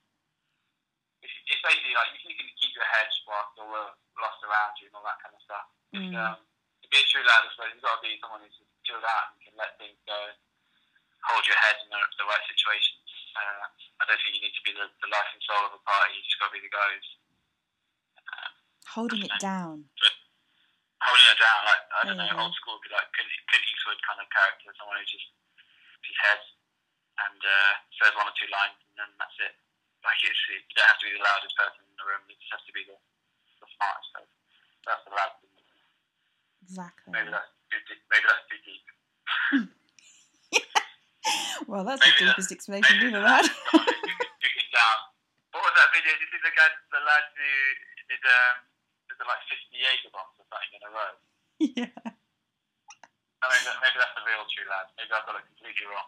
if, it's basically like if you can keep your head whilst all the lost around you and all that kind of stuff. Mm. um, to be a true lad, I suppose you've got to be someone who's chilled out and can let things go, hold your head in the, the right situations. Uh, I don't think you need to be the, the life and soul of a party. You just got to be the guy who's um, Holding it down. holding it down. Like I don't you know, old school, like Clint, Clint Eastwood kind of character, someone who just his head and uh, says one or two lines and then that's it. Like it's, it, you don't have to be the loudest person in the room. You just have to be the, the smartest person. That's the thing. Exactly. Maybe that's too deep. Maybe that's too deep. Well, that's Maybe the that- deepest explanation we've ever had. someone who can- who can down. What was that video? Did you see the guy, the lad who did um, did like 50 Jaeger bombs or something in a row? yeah. That- maybe that's the real true lad. Maybe I've got it completely wrong.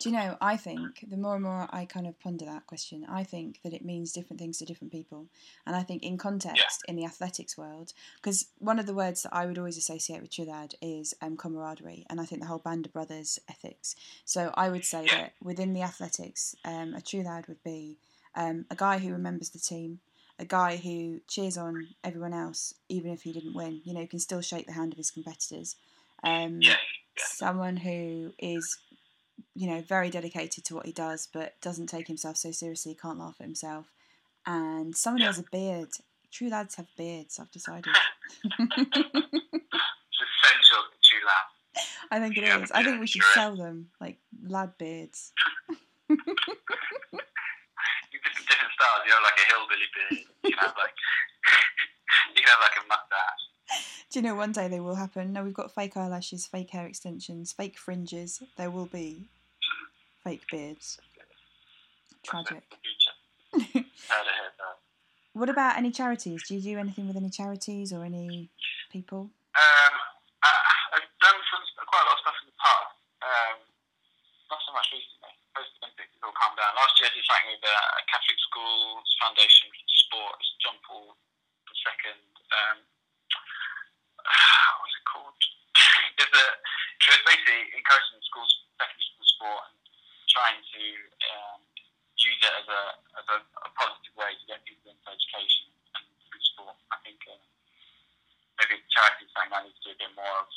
Do you know, I think the more and more I kind of ponder that question, I think that it means different things to different people. And I think in context, in the athletics world, because one of the words that I would always associate with true lad is um, camaraderie. And I think the whole band of brothers ethics. So I would say Yeah. that within the athletics, um, a true lad would be um, a guy who remembers the team, a guy who cheers on everyone else, even if he didn't win, you know, he can still shake the hand of his competitors. Um, Yeah. Yeah. someone who is you know very dedicated to what he does but doesn't take himself so seriously can't laugh at himself and someone who has a beard true lads have beards i've decided It's essential to true lad. i think it Yeah, is i think we should sell them like lad beards You different, different styles. You have like a hillbilly beard. You can have like you can have like a mustache. do you know one day they will happen no we've got fake eyelashes fake hair extensions fake fringes there will be fake beards tragic Future. Heard it here first. what about any charities do you do anything with any charities or any people Um, I, I've done some, quite a lot of stuff in the past. Um, not so much recently. Post Olympics, it's all calmed down. Last year, I did something with uh, a Catholic Schools Foundation Sports, John Paul II. Um, what's it called? It's a, it's basically encouraging schools, secondary school sport, and trying to um, use it as a as a, a positive way to get people into education and through sport. I think. Uh, maybe charity is something I need to do a bit more of.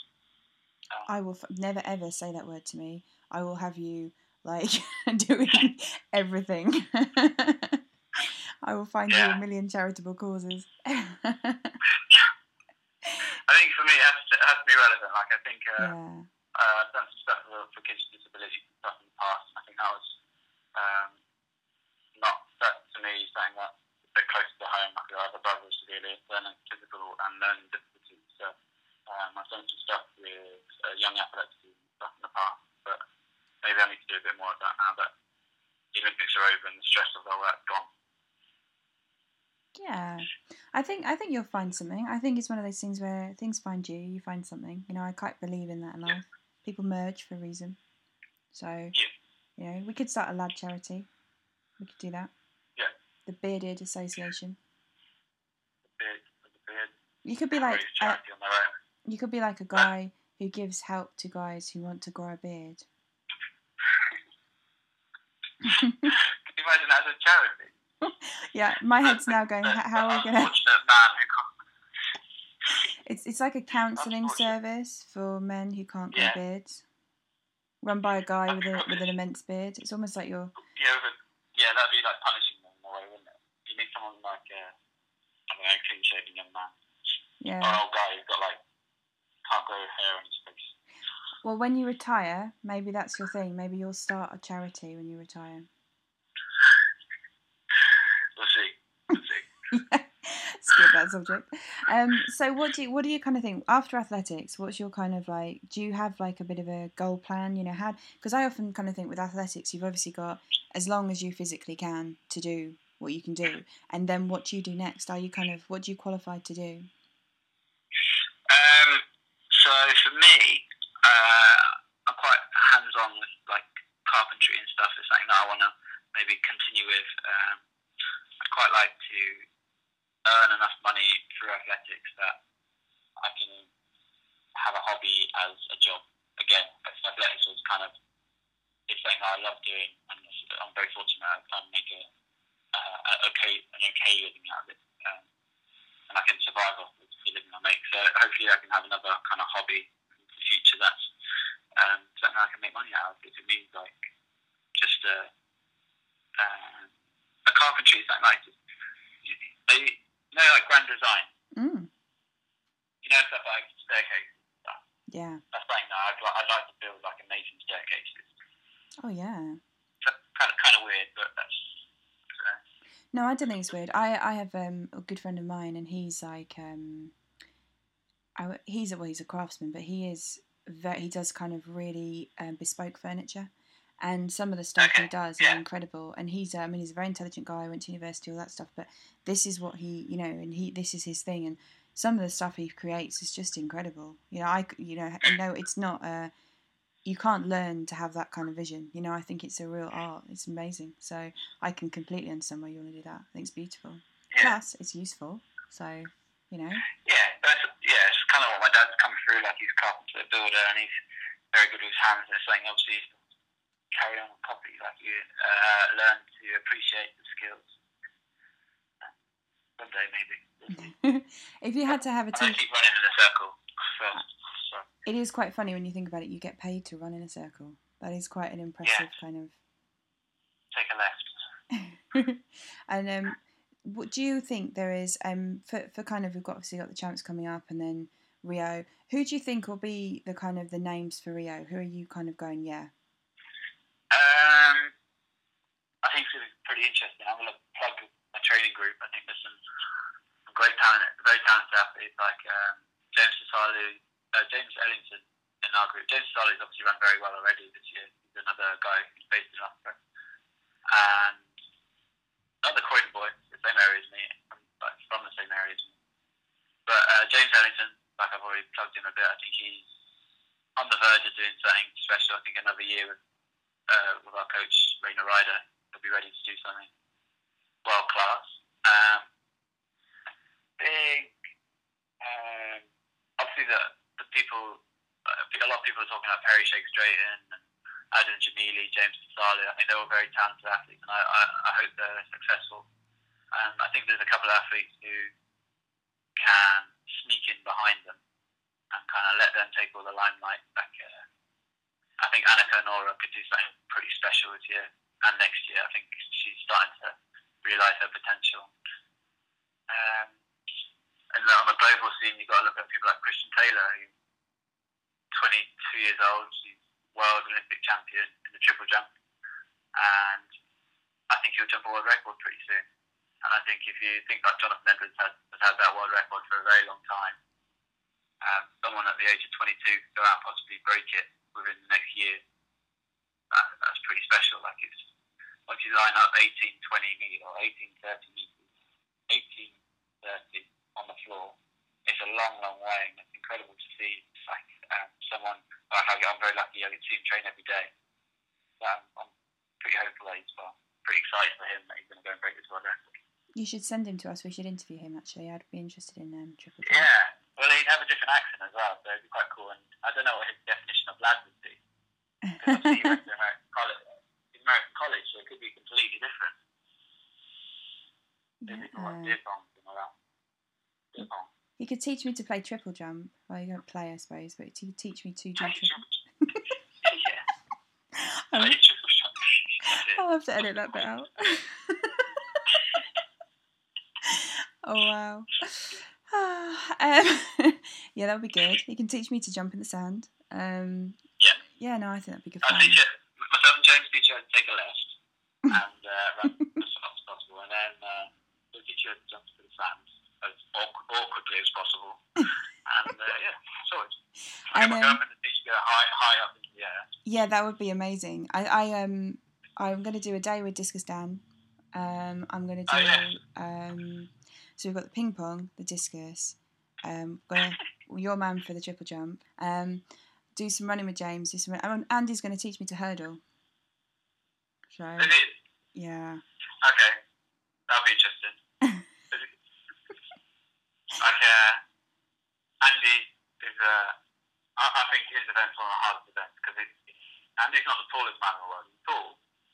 Um, I will f- never ever say that word to me. I will have you like doing everything. I will find you a million charitable causes. I think for me, it has to, it has to be relevant. Like I think uh, yeah, uh, I've done some stuff for, for kids with disabilities and stuff in the past, and I think that was um, not that to me something that a bit close to home. Like I have a brother who's severely learning physical and learning difficulties. So um, I've done some stuff with uh, young epilepsy and stuff in the past, but maybe I need to do a bit more of that now that the Olympics are over and the stress of our work gone. yeah. I think I think you'll find something. I think it's one of those things where things find you. You find something. You know, I quite believe in that in Yeah. People merge for a reason. So, Yeah. you know, we could start a lad charity. We could do that. Yeah. The Bearded Association. The beard, the beard, You could be like a, charity on their own. You could be like a guy who gives help to guys who want to grow a beard. Can you imagine that as a charity? yeah, my head's now going. How, are we gonna? Unfortunate man. It's it's like a counselling service for men who can't grow Yeah. beards, run by a guy with a with an immense beard. It's almost like you're. Yeah, but, yeah, that'd be like punishing them in a way, wouldn't it? You need someone like uh, I don't know, clean shaven young man, or an old guy who's got like can't grow hair on his face. Well, when you retire, maybe that's your thing. Maybe you'll start a charity when you retire. We'll see. We'll see. Skip that subject. Um, so what do you what do you kind of think after athletics? What's your kind of like? Do you have like a bit of a goal plan? You know, how? Because I often kind of think with athletics, you've obviously got as long as you physically can to do what you can do, and then what do you do next? Are you kind of what do you qualify to do? Um, so for me, uh, I'm quite hands-on with like carpentry and stuff. It's something that I want to maybe continue with. Um, I'd quite like to earn enough money through athletics that I can have a hobby as a job again. Because athletics was kind of it's something that I love doing, and I'm very fortunate I can make a, uh, a okay an okay living out of it. Um, and I can survive off the living I make. So hopefully I can have another kind of hobby in the future that's um, something I can make money out of. If it means like just a uh, a carpentry is something like they you know like grand design. Mm, You know stuff like staircases. and stuff. yeah. That's something that I'd, li- I'd like to build like amazing staircases. Oh yeah. So, kind of kind of weird, but that's. Uh, No, I don't think it's weird. I I have um, a good friend of mine, and he's like um, I, he's a well, he's a craftsman, but he is very he does kind of really um, bespoke furniture, and some of the stuff he does is incredible. And he's uh, I mean he's a very intelligent guy. Went to university, all that stuff. But this is what he you know, and he this is his thing. And some of the stuff he creates is just incredible. You know, I you know know it's not uh you can't learn to have that kind of vision. You know, I think it's a real art. It's amazing. So I can completely understand why you want to do that. I think it's beautiful. yeah. Plus, it's useful. So, you know, Yeah, that's, yeah, it's kind of what my dad's come through. Like he's a carpenter, builder, and he's very good with his hands. It's something obviously you carry on with copy. Like you uh, learn to appreciate the skills. One day maybe. if you had to have a I don't team, keep running in a circle first. So it is quite funny when you think about it. You get paid to run in a circle. That is quite an impressive kind of. take a left. and um, what do you think there is um for for kind of we've got obviously got the champs coming up and then Rio. Who do you think will be the kind of the names for Rio? Who are you kind of going? Yeah, Um, I think it's gonna be pretty interesting. I'm going to plug my training group. I think there's some, great talent, very talented athletes like um, James Dasaolu, uh, James Ellington in our group. James Dasaolu's obviously run very well already this year. He's another guy who's based in Loughborough. And another Croydon boy, the same area as me, like, from the same area as me. But uh, James Ellington, like I've already plugged him a bit, I think he's on the verge of doing something special. I think another year with uh, with our coach Rana Reider, he'll be ready to do something world class. Um, big, um, obviously the the people, think a lot of people are talking about Perri Shakes-Drayton Adam Gemili, James Sali. I think they're all very talented athletes, and I, I, I hope they're successful. Um, I think there's a couple of athletes who can sneak in behind them and kind of let them take all the limelight. Like uh, I think Anyika Onuora could do something pretty special this year and next year. I think she's starting to realise her potential. Um, and on the global scene, you've got to look at people like Christian Taylor, who's 22 years old. She's world Olympic champion in the triple jump, and I think he'll jump a world record pretty soon. And I think if you think like Jonathan Edwards has, has had that world record for a very long time, um, someone at the age of 22 could go out and possibly break it within the next year. That, that's pretty special. Like it's once you line up 18, 20 meters or 18, 30 meters, 18, 30 on the floor, it's a long, long way, and it's incredible to see. Like um, someone like I, I'm very lucky. I get to see him train every day. So I'm, I'm pretty hopeful that he's well, pretty excited for him that he's going to go and break this world record. you should send him to us. We should interview him. Actually, I'd be interested in um, triple. Yeah. Well, he'd have a different accent as well, so it'd be quite cool. And I don't know what his definition of lad would be. Because obviously he went to American college. American college, so it could be completely different. Yeah. beer pong, something like that. Beer pong. You could teach me to play triple jump. Well, you don't play, I suppose, but you teach me to do Play triple. yeah. I'll, triple shot. I'll have to edit that bit out. oh wow. um, yeah, that would be good. You can teach me to jump in the sand. Um, Yeah. Yeah, no, I think that'd be good I'll teach you, myself and James teach you how to take a left and uh, run as fast as possible, and then uh, we'll teach you how to jump to the sand as awk- awkwardly as possible. And uh, yeah, sorted. I I'm know. going to teach you to high, high up into the air. Yeah, that would be amazing. I, I um, I'm going to do a day with discus Dan. Um, I'm going to do Oh, yeah. um, so we've got the ping pong, the discus. Um, got a, your man for the triple jump. Um, do some running with James. Do some. And Andy's going to teach me to hurdle. So Is it? yeah, Okay, that'll be. Like, uh, Andy is, uh, I, I think his event's one of the hardest events because it, Andy's not the tallest man in the world. He's tall,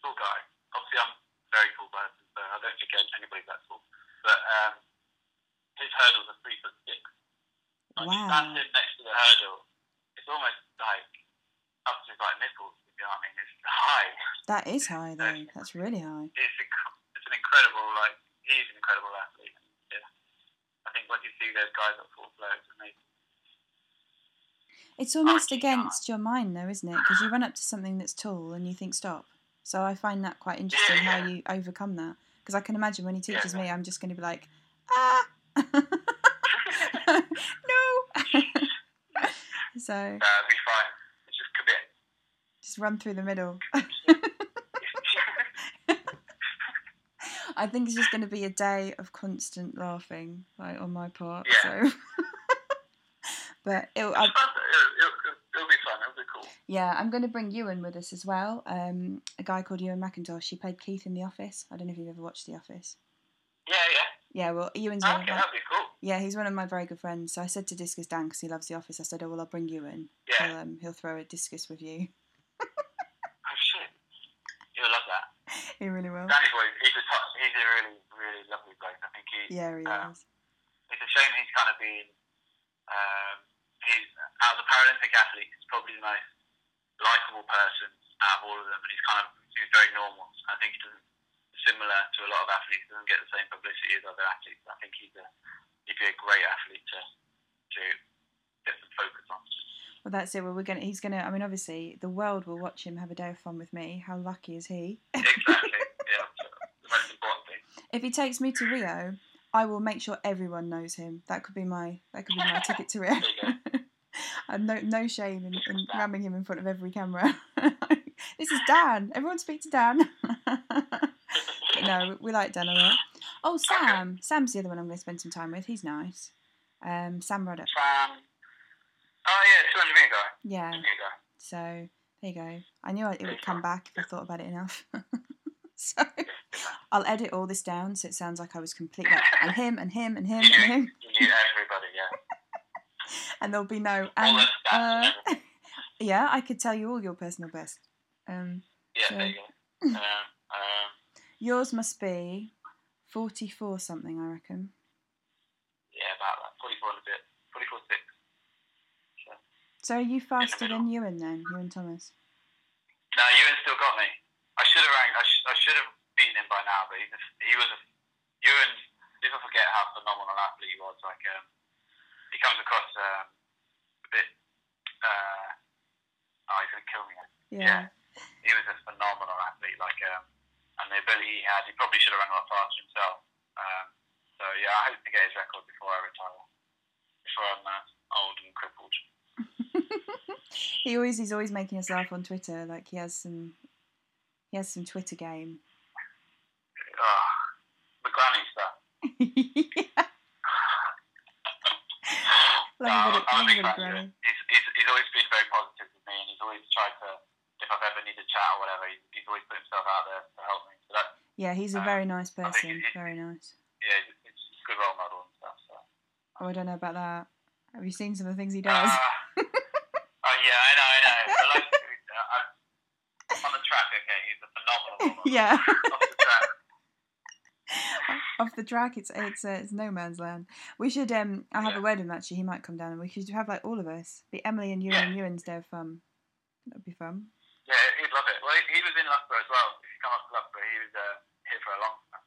tall guy. Obviously, I'm a very tall person, so I don't think anybody's that tall. But um, his hurdles are three foot six. Like, Wow. Standing next to the hurdle, it's almost like up to like nipples. You know what I mean? It's high. that is high though. That's really high. it's, inc- it's an incredible like he's an incredible athlete. Yeah, think when you see those guys at full it's amazing. It's almost against your mind though, isn't it? Because you run up to something that's tall and you think stop. So I find that quite interesting how yeah. you overcome that. Because I can imagine when he teaches yeah. me, I'm just going to be like, ah, no. so Uh, be fine. Just commit. just run through the middle. I think it's just going to be a day of constant laughing, like on my part. Yeah. So, but it'll, I, it'll, it'll, it'll, be fun. It'll be cool. Yeah, I'm going to bring Ewen with us as well. Um, a guy called Ewen MacIntosh. He played Keith in The Office. I don't know if you've ever watched The Office. Yeah, yeah. Yeah, well, Ewen's one Okay, of my, cool. yeah, he's one of my very good friends. So I said to Discus Dan because he loves The Office. I said, "Oh well, I'll bring Ewen. Yeah. He'll um, he'll throw a discus with you. Oh shit. You'll love that. he really will. Danny boy, he's a top, he's a really, really lovely bloke. I think he. Yeah, he um, is. It's a shame he's kind of been. Um, he's out of the Paralympic athletes. He's probably the most likable person out of all of them, and he's kind of he's very normal. I think he doesn't similar to a lot of athletes. Doesn't get the same publicity as other athletes. I think he's a he'd be a great athlete to to get some focus on. Well, that's it. Well, we're gonna. He's gonna. I mean, obviously, the world will watch him have a day of fun with me. How lucky is he? Exactly. yeah. The most important thing. if he takes me to Rio, I will make sure everyone knows him. That could be my. That could be my ticket to Rio. I've no no shame in, in ramming him in front of every camera. this is Dan. Everyone speak to Dan. no, we like Dan a lot. Oh, Sam. Sam's the other one I'm going to spend some time with. He's nice. Um, Sam Ruddock. Sam. Oh yeah, 200 meter guy. Yeah. Meter. So there you go. I knew it would come back if I thought about it enough. so I'll edit all this down so it sounds like I was completely and him and him and him and him, You knew everybody, yeah. and there'll be no and uh, yeah, I could tell you all your personal best. Um, Yeah, there you go. Um, um, yours must be forty-four something, I reckon. yeah, about that. 44 and a bit. 44 6. So are you faster than Iwan then, Iwan Thomas? No, Iwan still got me. I should have ranked. I, sh- I should have beaten him by now, but he, just, he was a Iwan. People forget how phenomenal athlete he was. Like, um, he comes across um, a bit. Uh, oh, he's gonna kill me. Yeah. he was a phenomenal athlete. Like, um, and the ability he had, he probably should have run a lot faster himself. Um, so yeah, I hope to get his record before I retire. Before I'm uh, old and crippled. He always he's always making us laugh on Twitter. Like he has some he has some Twitter game. Oh, the granny stuff. yeah. Love a No, bit of, I'm love a a bit of granny. He's, he's, he's always been very positive with me, and he's always tried to, if I've ever needed a chat or whatever, he's, he's always put himself out there to help me. So that, Yeah, he's a Uh, very nice person. Very nice. yeah, a good role model and stuff. So. Oh, I don't know about that. Have you seen some of the things he Uh, does? oh yeah, I know, I know. But like, uh, on the track, okay, he's a phenomenal model. yeah. Off the track, off the track. It's it's uh, it's no man's land. We should um. I'll have Yeah. a word with him actually. He might come down and we should have like all of us. Be Emily and you Yeah. and Iwan's day of fun. That'd be fun. Yeah, he'd love it. Well, he, he was in Loughborough as well. If you come up to Loughborough, he was uh, here for a long time.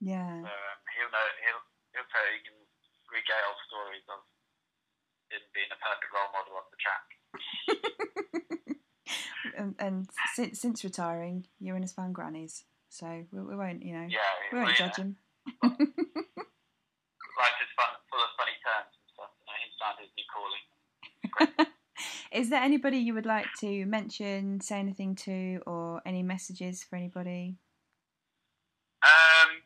Yeah. So um, he'll know. He'll he'll tell. He can regale stories of him being a perfect role model off the track. and and since since retiring, Iwan has found grannies, so we, we won't you know Yeah, we well, won't yeah. judge him. Life is fun, full of funny turns and stuff. You know, he's found his new calling. Is there anybody you would like to mention, say anything to, or any messages for anybody? Um,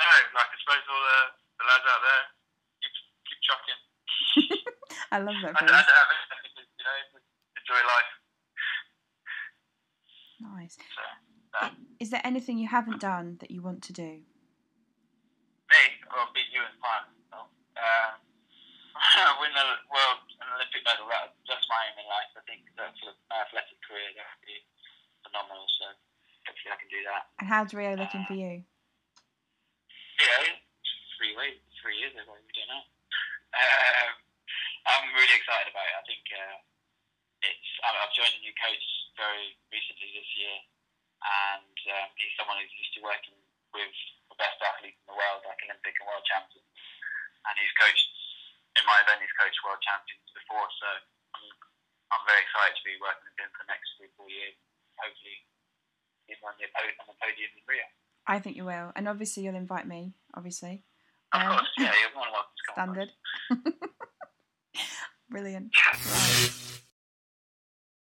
no, like I suppose all the, the lads out there keep keep chucking. I love that I, I, don't have anything you know, enjoy life. Nice. So, no. Is there anything you haven't done that you want to do? Me, I'll beat you in. So, um, win the world and Olympic medal. That, that's my aim in life. I think that for my athletic career, that would be phenomenal. So hopefully I can do that. And how's Rio looking for you? Yeah, three weeks, three years ago, we don't know. Um, I'm really excited about it. I think uh, it's. I've joined a new coach very recently this year, and um, he's someone who's used to working with the best athletes in the world, like Olympic and world champions. And he's coached in my event. He's coached world champions before, so I'm, I'm very excited to be working with him for the next three, four years. Hopefully, he's on the, on the podium in Rio. I think you will, and obviously you'll invite me. Obviously, Of Um, course, yeah, you're more than welcome to come. on. standard. Brilliant. Right.